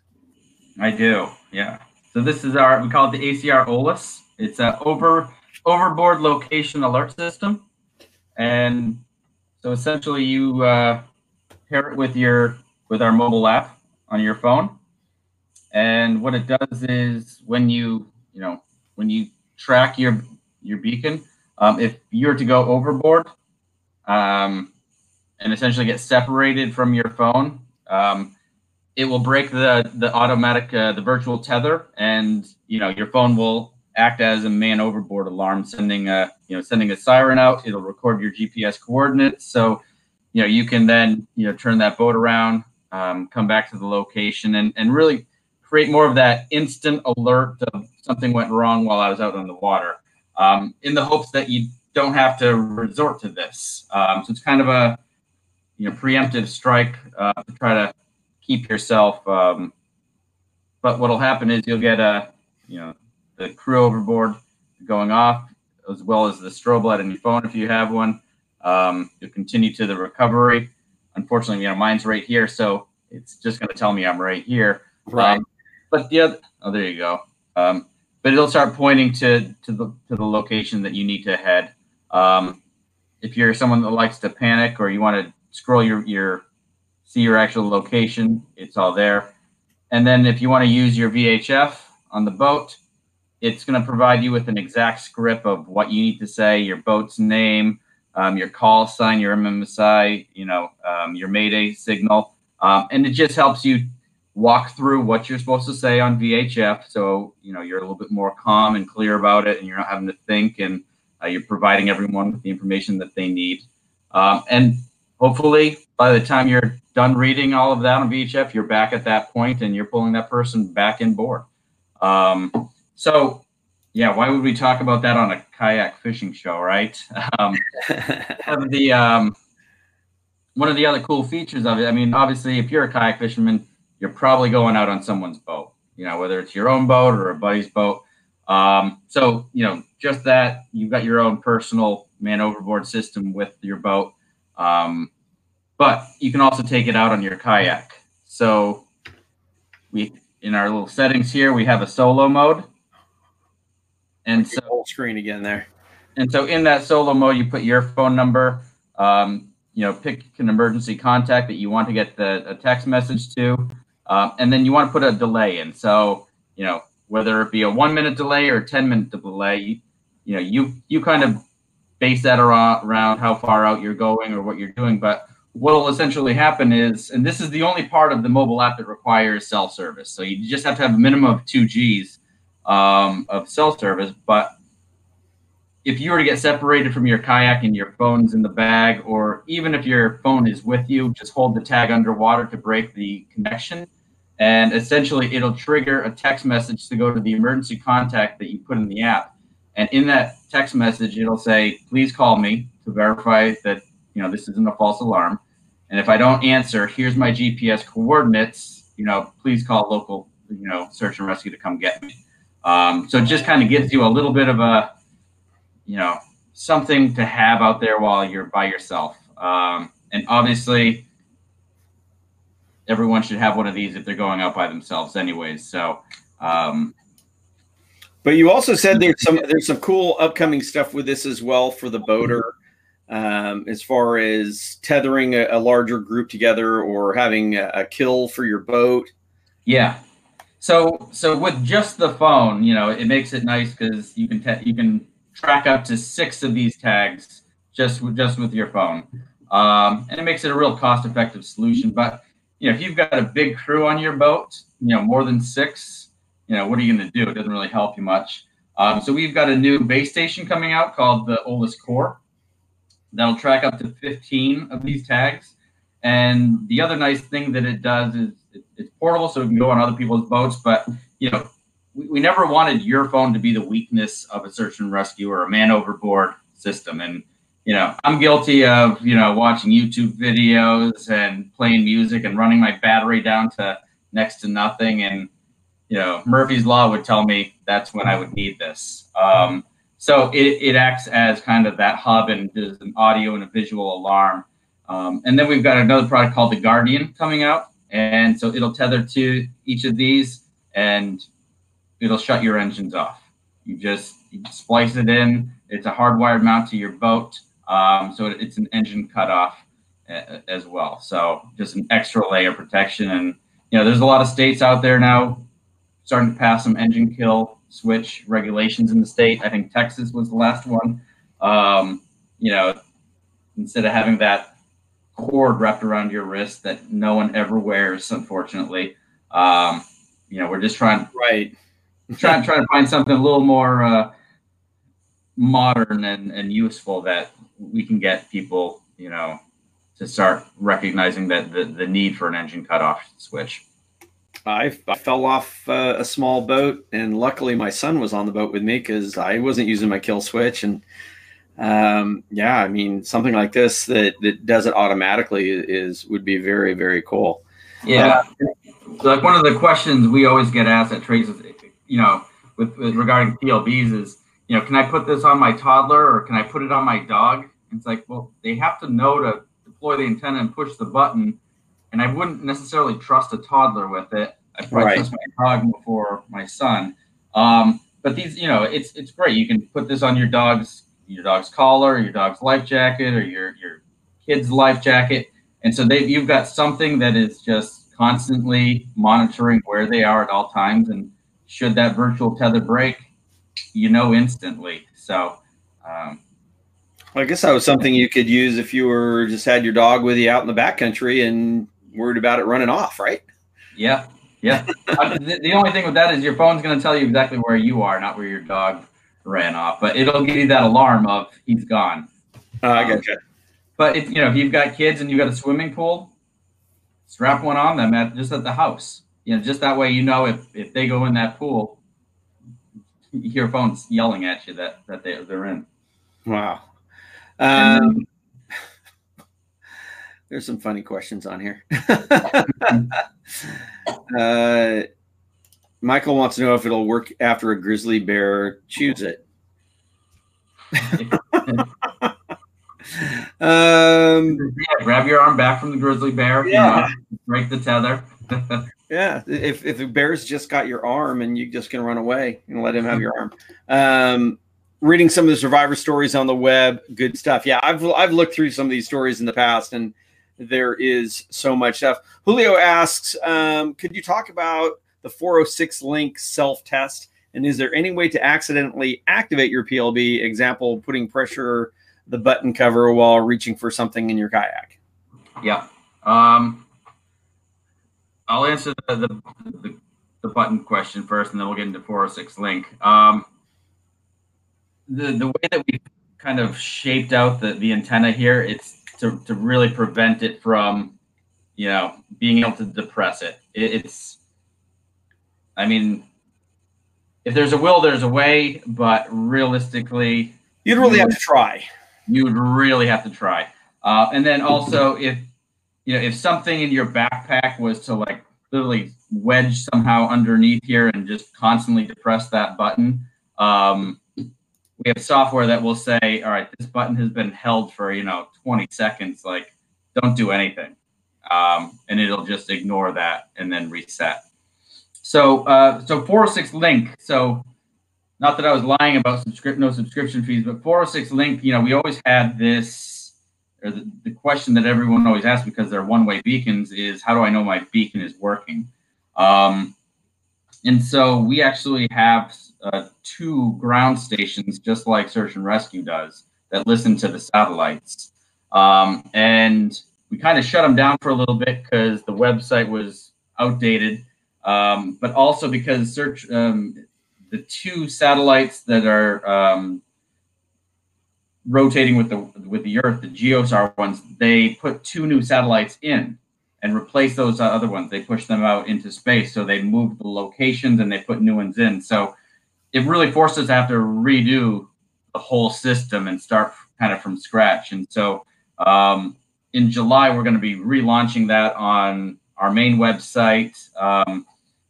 S2: I do. Yeah. So this is our we call it the ACR OLAS. It's a over overboard location alert system, and so essentially you uh, pair it with your with our mobile app on your phone, and what it does is when you you know when you track your your beacon, um, if you're to go overboard, um, and essentially get separated from your phone. Um, it will break the the automatic uh, the virtual tether, and you know your phone will act as a man overboard alarm, sending a you know sending a siren out. It'll record your GPS coordinates, so you know you can then you know turn that boat around, um, come back to the location, and and really create more of that instant alert of something went wrong while I was out on the water, um, in the hopes that you don't have to resort to this. Um, so it's kind of a you know preemptive strike uh, to try to keep yourself. Um, but what'll happen is you'll get a, you know, the crew overboard going off, as well as the strobe light on your phone if you have one. Um, you'll continue to the recovery. Unfortunately, you know, mine's right here, so it's just going to tell me I'm right here.
S1: Right. Um,
S2: but the other, oh, there you go. Um, but it'll start pointing to to the to the location that you need to head. Um, if you're someone that likes to panic or you want to scroll your your see your actual location, it's all there. And then if you want to use your VHF on the boat, it's going to provide you with an exact script of what you need to say, your boat's name, um, your call sign, your MMSI, you know, um, your Mayday signal, um, and it just helps you walk through what you're supposed to say on VHF. So you know you're a little bit more calm and clear about it, and you're not having to think, and uh, you're providing everyone with the information that they need. Um, and hopefully, by the time you're done reading all of that on VHF, you're back at that point, and you're pulling that person back in board. Um, so yeah, why would we talk about that on a kayak fishing show, right? Um, the um, one of the other cool features of it. I mean, obviously, if you're a kayak fisherman, you're probably going out on someone's boat. You know, whether it's your own boat or a buddy's boat. Um, so you know, just that you've got your own personal man overboard system with your boat, um, but you can also take it out on your kayak. So we in our little settings here, we have a solo mode.
S1: And so screen again there.
S2: And so in that solo mode, you put your phone number, um, you know, pick an emergency contact that you want to get the a text message to, um, and then you want to put a delay in. So you know, whether it be a one minute delay or a ten minute delay, you, you know, you you kind of base that around, around how far out you're going or what you're doing. But what will essentially happen is, and this is the only part of the mobile app that requires cell service. So you just have to have a minimum of two Gs um, of cell service. But if you were to get separated from your kayak and your phone's in the bag, or even if your phone is with you, just hold the tag underwater to break the connection. And essentially, it'll trigger a text message to go to the emergency contact that you put in the app. And in that text message, it'll say, please call me to verify that you know this isn't a false alarm. And if I don't answer, here's my GPS coordinates. You know, please call local, you know, search and rescue to come get me. Um, so it just kind of gives you a little bit of a, you know, something to have out there while you're by yourself. Um, and obviously, everyone should have one of these if they're going out by themselves, anyways. So, um,
S1: but you also said there's some there's some cool upcoming stuff with this as well for the boater, um, as far as tethering a, a, larger group together or having a, a kill for your boat.
S2: Yeah, so so with just the phone, you know, it makes it nice because you can te- you can track up to six of these tags just with, just with your phone, um, and it makes it a real cost effective solution. But you know, if you've got a big crew on your boat, you know, more than six, you know, what are you going to do? It doesn't really help you much. Um, so we've got a new base station coming out called the OLAS Core that'll track up to 15 of these tags. And the other nice thing that it does is it's portable, so it can go on other people's boats. But you know, we, we never wanted your phone to be the weakness of a search and rescue or a man overboard system. And you know, I'm guilty of you know watching YouTube videos and playing music and running my battery down to next to nothing. And you know, Murphy's Law would tell me that's when I would need this. Um, so it, it acts as kind of that hub and does an audio and a visual alarm. Um, and then we've got another product called the Guardian coming out. And so it'll tether to each of these and it'll shut your engines off. You just you splice it in. It's a hardwired mount to your boat. Um, so it's an engine cutoff as well. So just an extra layer of protection. And, you know, there's a lot of states out there now starting to pass some engine kill switch regulations in the state. I think Texas was the last one. Um, you know, instead of having that cord wrapped around your wrist that no one ever wears, unfortunately. Um, you know, we're just trying
S1: right
S2: trying trying to find something a little more uh, modern and, and useful that we can get people, you know, to start recognizing that the, the need for an engine cutoff switch.
S1: I, I fell off uh, a small boat, and luckily my son was on the boat with me because I wasn't using my kill switch, and um, yeah, I mean, something like this that, that does it automatically is would be very, very cool.
S2: Yeah. so like one of the questions we always get asked at trades, you know, with, with, regarding PLBs is, you know, can I put this on my toddler or can I put it on my dog? It's like, well, they have to know to deploy the antenna and push the button. And I wouldn't necessarily trust a toddler with it. I probably
S1: Right.
S2: trust my dog before my son. Um, but these, you know, it's it's great. You can put this on your dog's your dog's collar, or your dog's life jacket, or your your kid's life jacket, and so they you've got something that is just constantly monitoring where they are at all times, and should that virtual tether break, you know instantly. So. Um,
S1: I guess that was something you could use if you were just had your dog with you out in the backcountry and worried about it running off, right?
S2: Yeah, yeah. Uh, the, the only thing with that is your phone's going to tell you exactly where you are, not where your dog ran off. But it'll give you that alarm of he's gone.
S1: Uh, I gotcha.
S2: But if you know if you've got kids and you've got a swimming pool, strap one on them at just at the house. You know, just that way you know if if they go in that pool, your phone's yelling at you that that they they're in.
S1: Wow. Um, there's some funny questions on here. uh, Michael wants to know if it'll work after a grizzly bear chews it. um,
S2: Yeah, grab your arm back from the grizzly bear. you
S1: Yeah.
S2: know, break the tether.
S1: yeah, if if the bear's just got your arm and you just can run away and let him have your arm. Um, reading some of the survivor stories on the web, good stuff. Yeah, I've I've looked through some of these stories in the past, and there is so much stuff. Julio asks, um, could you talk about the 406 link self test? And is there any way to accidentally activate your PLB? Example, putting pressure the button cover while reaching for something in your kayak.
S2: Yeah. Um, I'll answer the, the, the, the button question first, and then we'll get into 406 link. Um, the, the way that we kind of shaped out the, the antenna here, it's to, to really prevent it from, you know, being able to depress it. it. It's, I mean, if there's a will, there's a way, but realistically,
S1: You'd really have to try.
S2: you would really have to try. Uh, and then also, if you know, if something in your backpack was to like literally wedge somehow underneath here and just constantly depress that button, um, we have software that will say, "All right, this button has been held for you know 20 seconds. Like, don't do anything," um, and it'll just ignore that and then reset. So, uh, so 406 link. So not that I was lying about subscript no subscription fees, but 406 link, you know, we always had this or the, the question that everyone always asks because they're one-way beacons is how do I know my beacon is working? Um, and so we actually have uh, two ground stations, just like search and rescue does, that listen to the satellites. Um, and we kind of shut them down for a little bit because the website was outdated, um, but also because search um, the two satellites that are um, rotating with the with the Earth, the Geosar ones, they put two new satellites in and replace those other ones. They push them out into space, so they moved the locations and they put new ones in. So it really forced us to have to redo the whole system and start kind of from scratch. And so um, in July, we're going to be relaunching that on our main website. Um,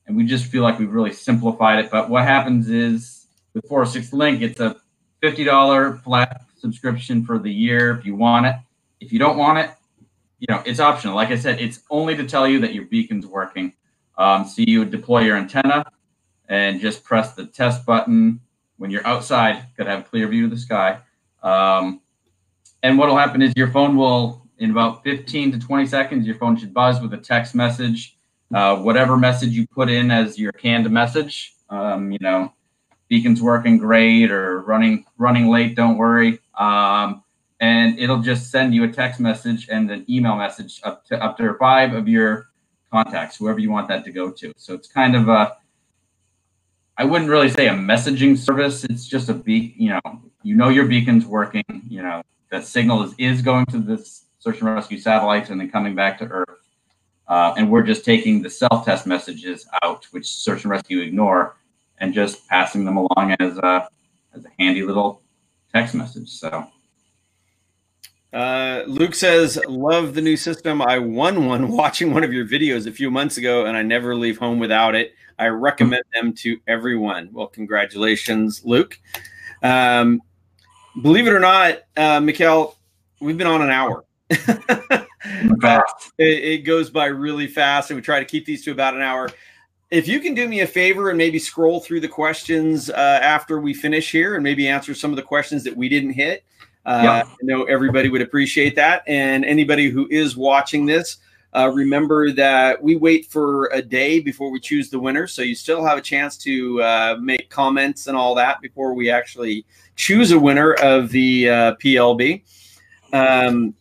S2: and we just feel like we've really simplified it. But what happens is with 406 Link, it's a $50 flat subscription for the year if you want it. If you don't want it, you know, it's optional. Like I said, it's only to tell you that your beacon's working. Um, so you would deploy your antenna and just press the test button when you're outside, got to have a clear view of the sky. Um, and what will happen is your phone will, in about 15 to 20 seconds, your phone should buzz with a text message uh, whatever message you put in as your canned message. Um, you know, beacon's working great or running running late. Don't worry. Um, and it'll just send you a text message and an email message up to up to five of your contacts, whoever you want that to go to. So it's kind of a I wouldn't really say a messaging service. It's just a beak. You know, you know your beacon's working. You know that signal is is going to this search and rescue satellites and then coming back to Earth. Uh, and we're just taking the self-test messages out, which search and rescue ignore, and just passing them along as a as a handy little text message. So
S1: Uh, Luke says, "Love the new system. I won one watching one of your videos a few months ago, and I never leave home without it. I recommend them to everyone." Well, congratulations, Luke. Um, believe it or not, uh, Mikhail, we've been on an hour.
S2: fast.
S1: it, it goes by really fast, and we try to keep these to about an hour. if you can do me a favor and maybe scroll through the questions uh, after we finish here and maybe answer some of the questions that we didn't hit, uh, yep. I know everybody would appreciate that. And anybody who is watching this, uh, remember that we wait for a day before we choose the winner. So you still have a chance to uh, make comments and all that before we actually choose a winner of the uh, PLB. Um,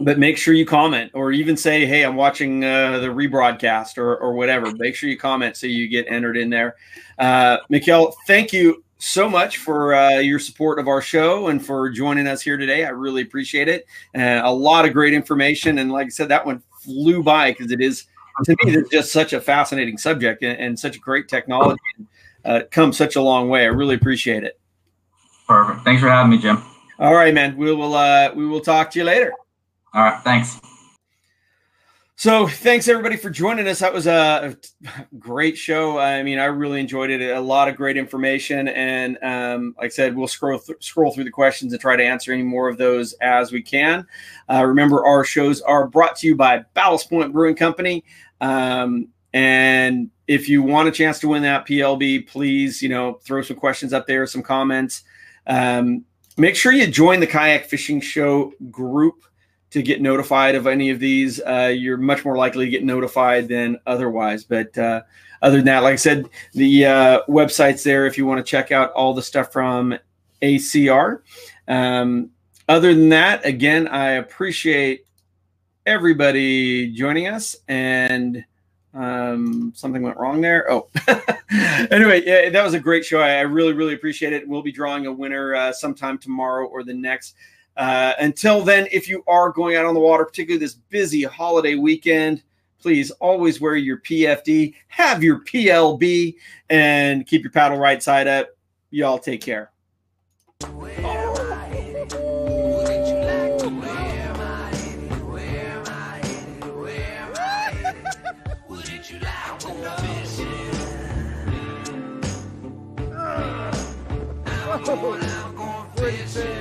S1: but make sure you comment or even say, "Hey, I'm watching uh, the rebroadcast" or or whatever. Make sure you comment so you get entered in there. Uh, Mikhail, thank you so much for uh, your support of our show and for joining us here today. I really appreciate it. Uh, a lot of great information, and like I said, that one flew by because it is to me it's just such a fascinating subject and, and such a great technology. Uh, come such a long way. I really appreciate it.
S2: Perfect. Thanks for having me, Jim.
S1: All right, man. We will uh, we will talk to you later.
S2: All right. Thanks.
S1: So thanks everybody for joining us. That was a great show. I mean, I really enjoyed it. A lot of great information, and um, like I said, we'll scroll th- scroll through the questions and try to answer any more of those as we can. Uh, remember, our shows are brought to you by Ballast Point Brewing Company. Um, and if you want a chance to win that PLB, please, you know, throw some questions up there, some comments. Um, make sure you join the Kayak Fishing Show group to get notified of any of these. Uh, you're much more likely to get notified than otherwise. But uh, other than that, like I said, the uh, website's there if you want to check out all the stuff from ACR. Um, other than that, again, I appreciate everybody joining us and um, something went wrong there. Oh, anyway, yeah, that was a great show. I, really, really appreciate it. We'll be drawing a winner uh, sometime tomorrow or the next. Uh, until then, if you are going out on the water, particularly this busy holiday weekend, please always wear your PFD, have your PLB, and keep your paddle right side up. Y'all take care. Oh!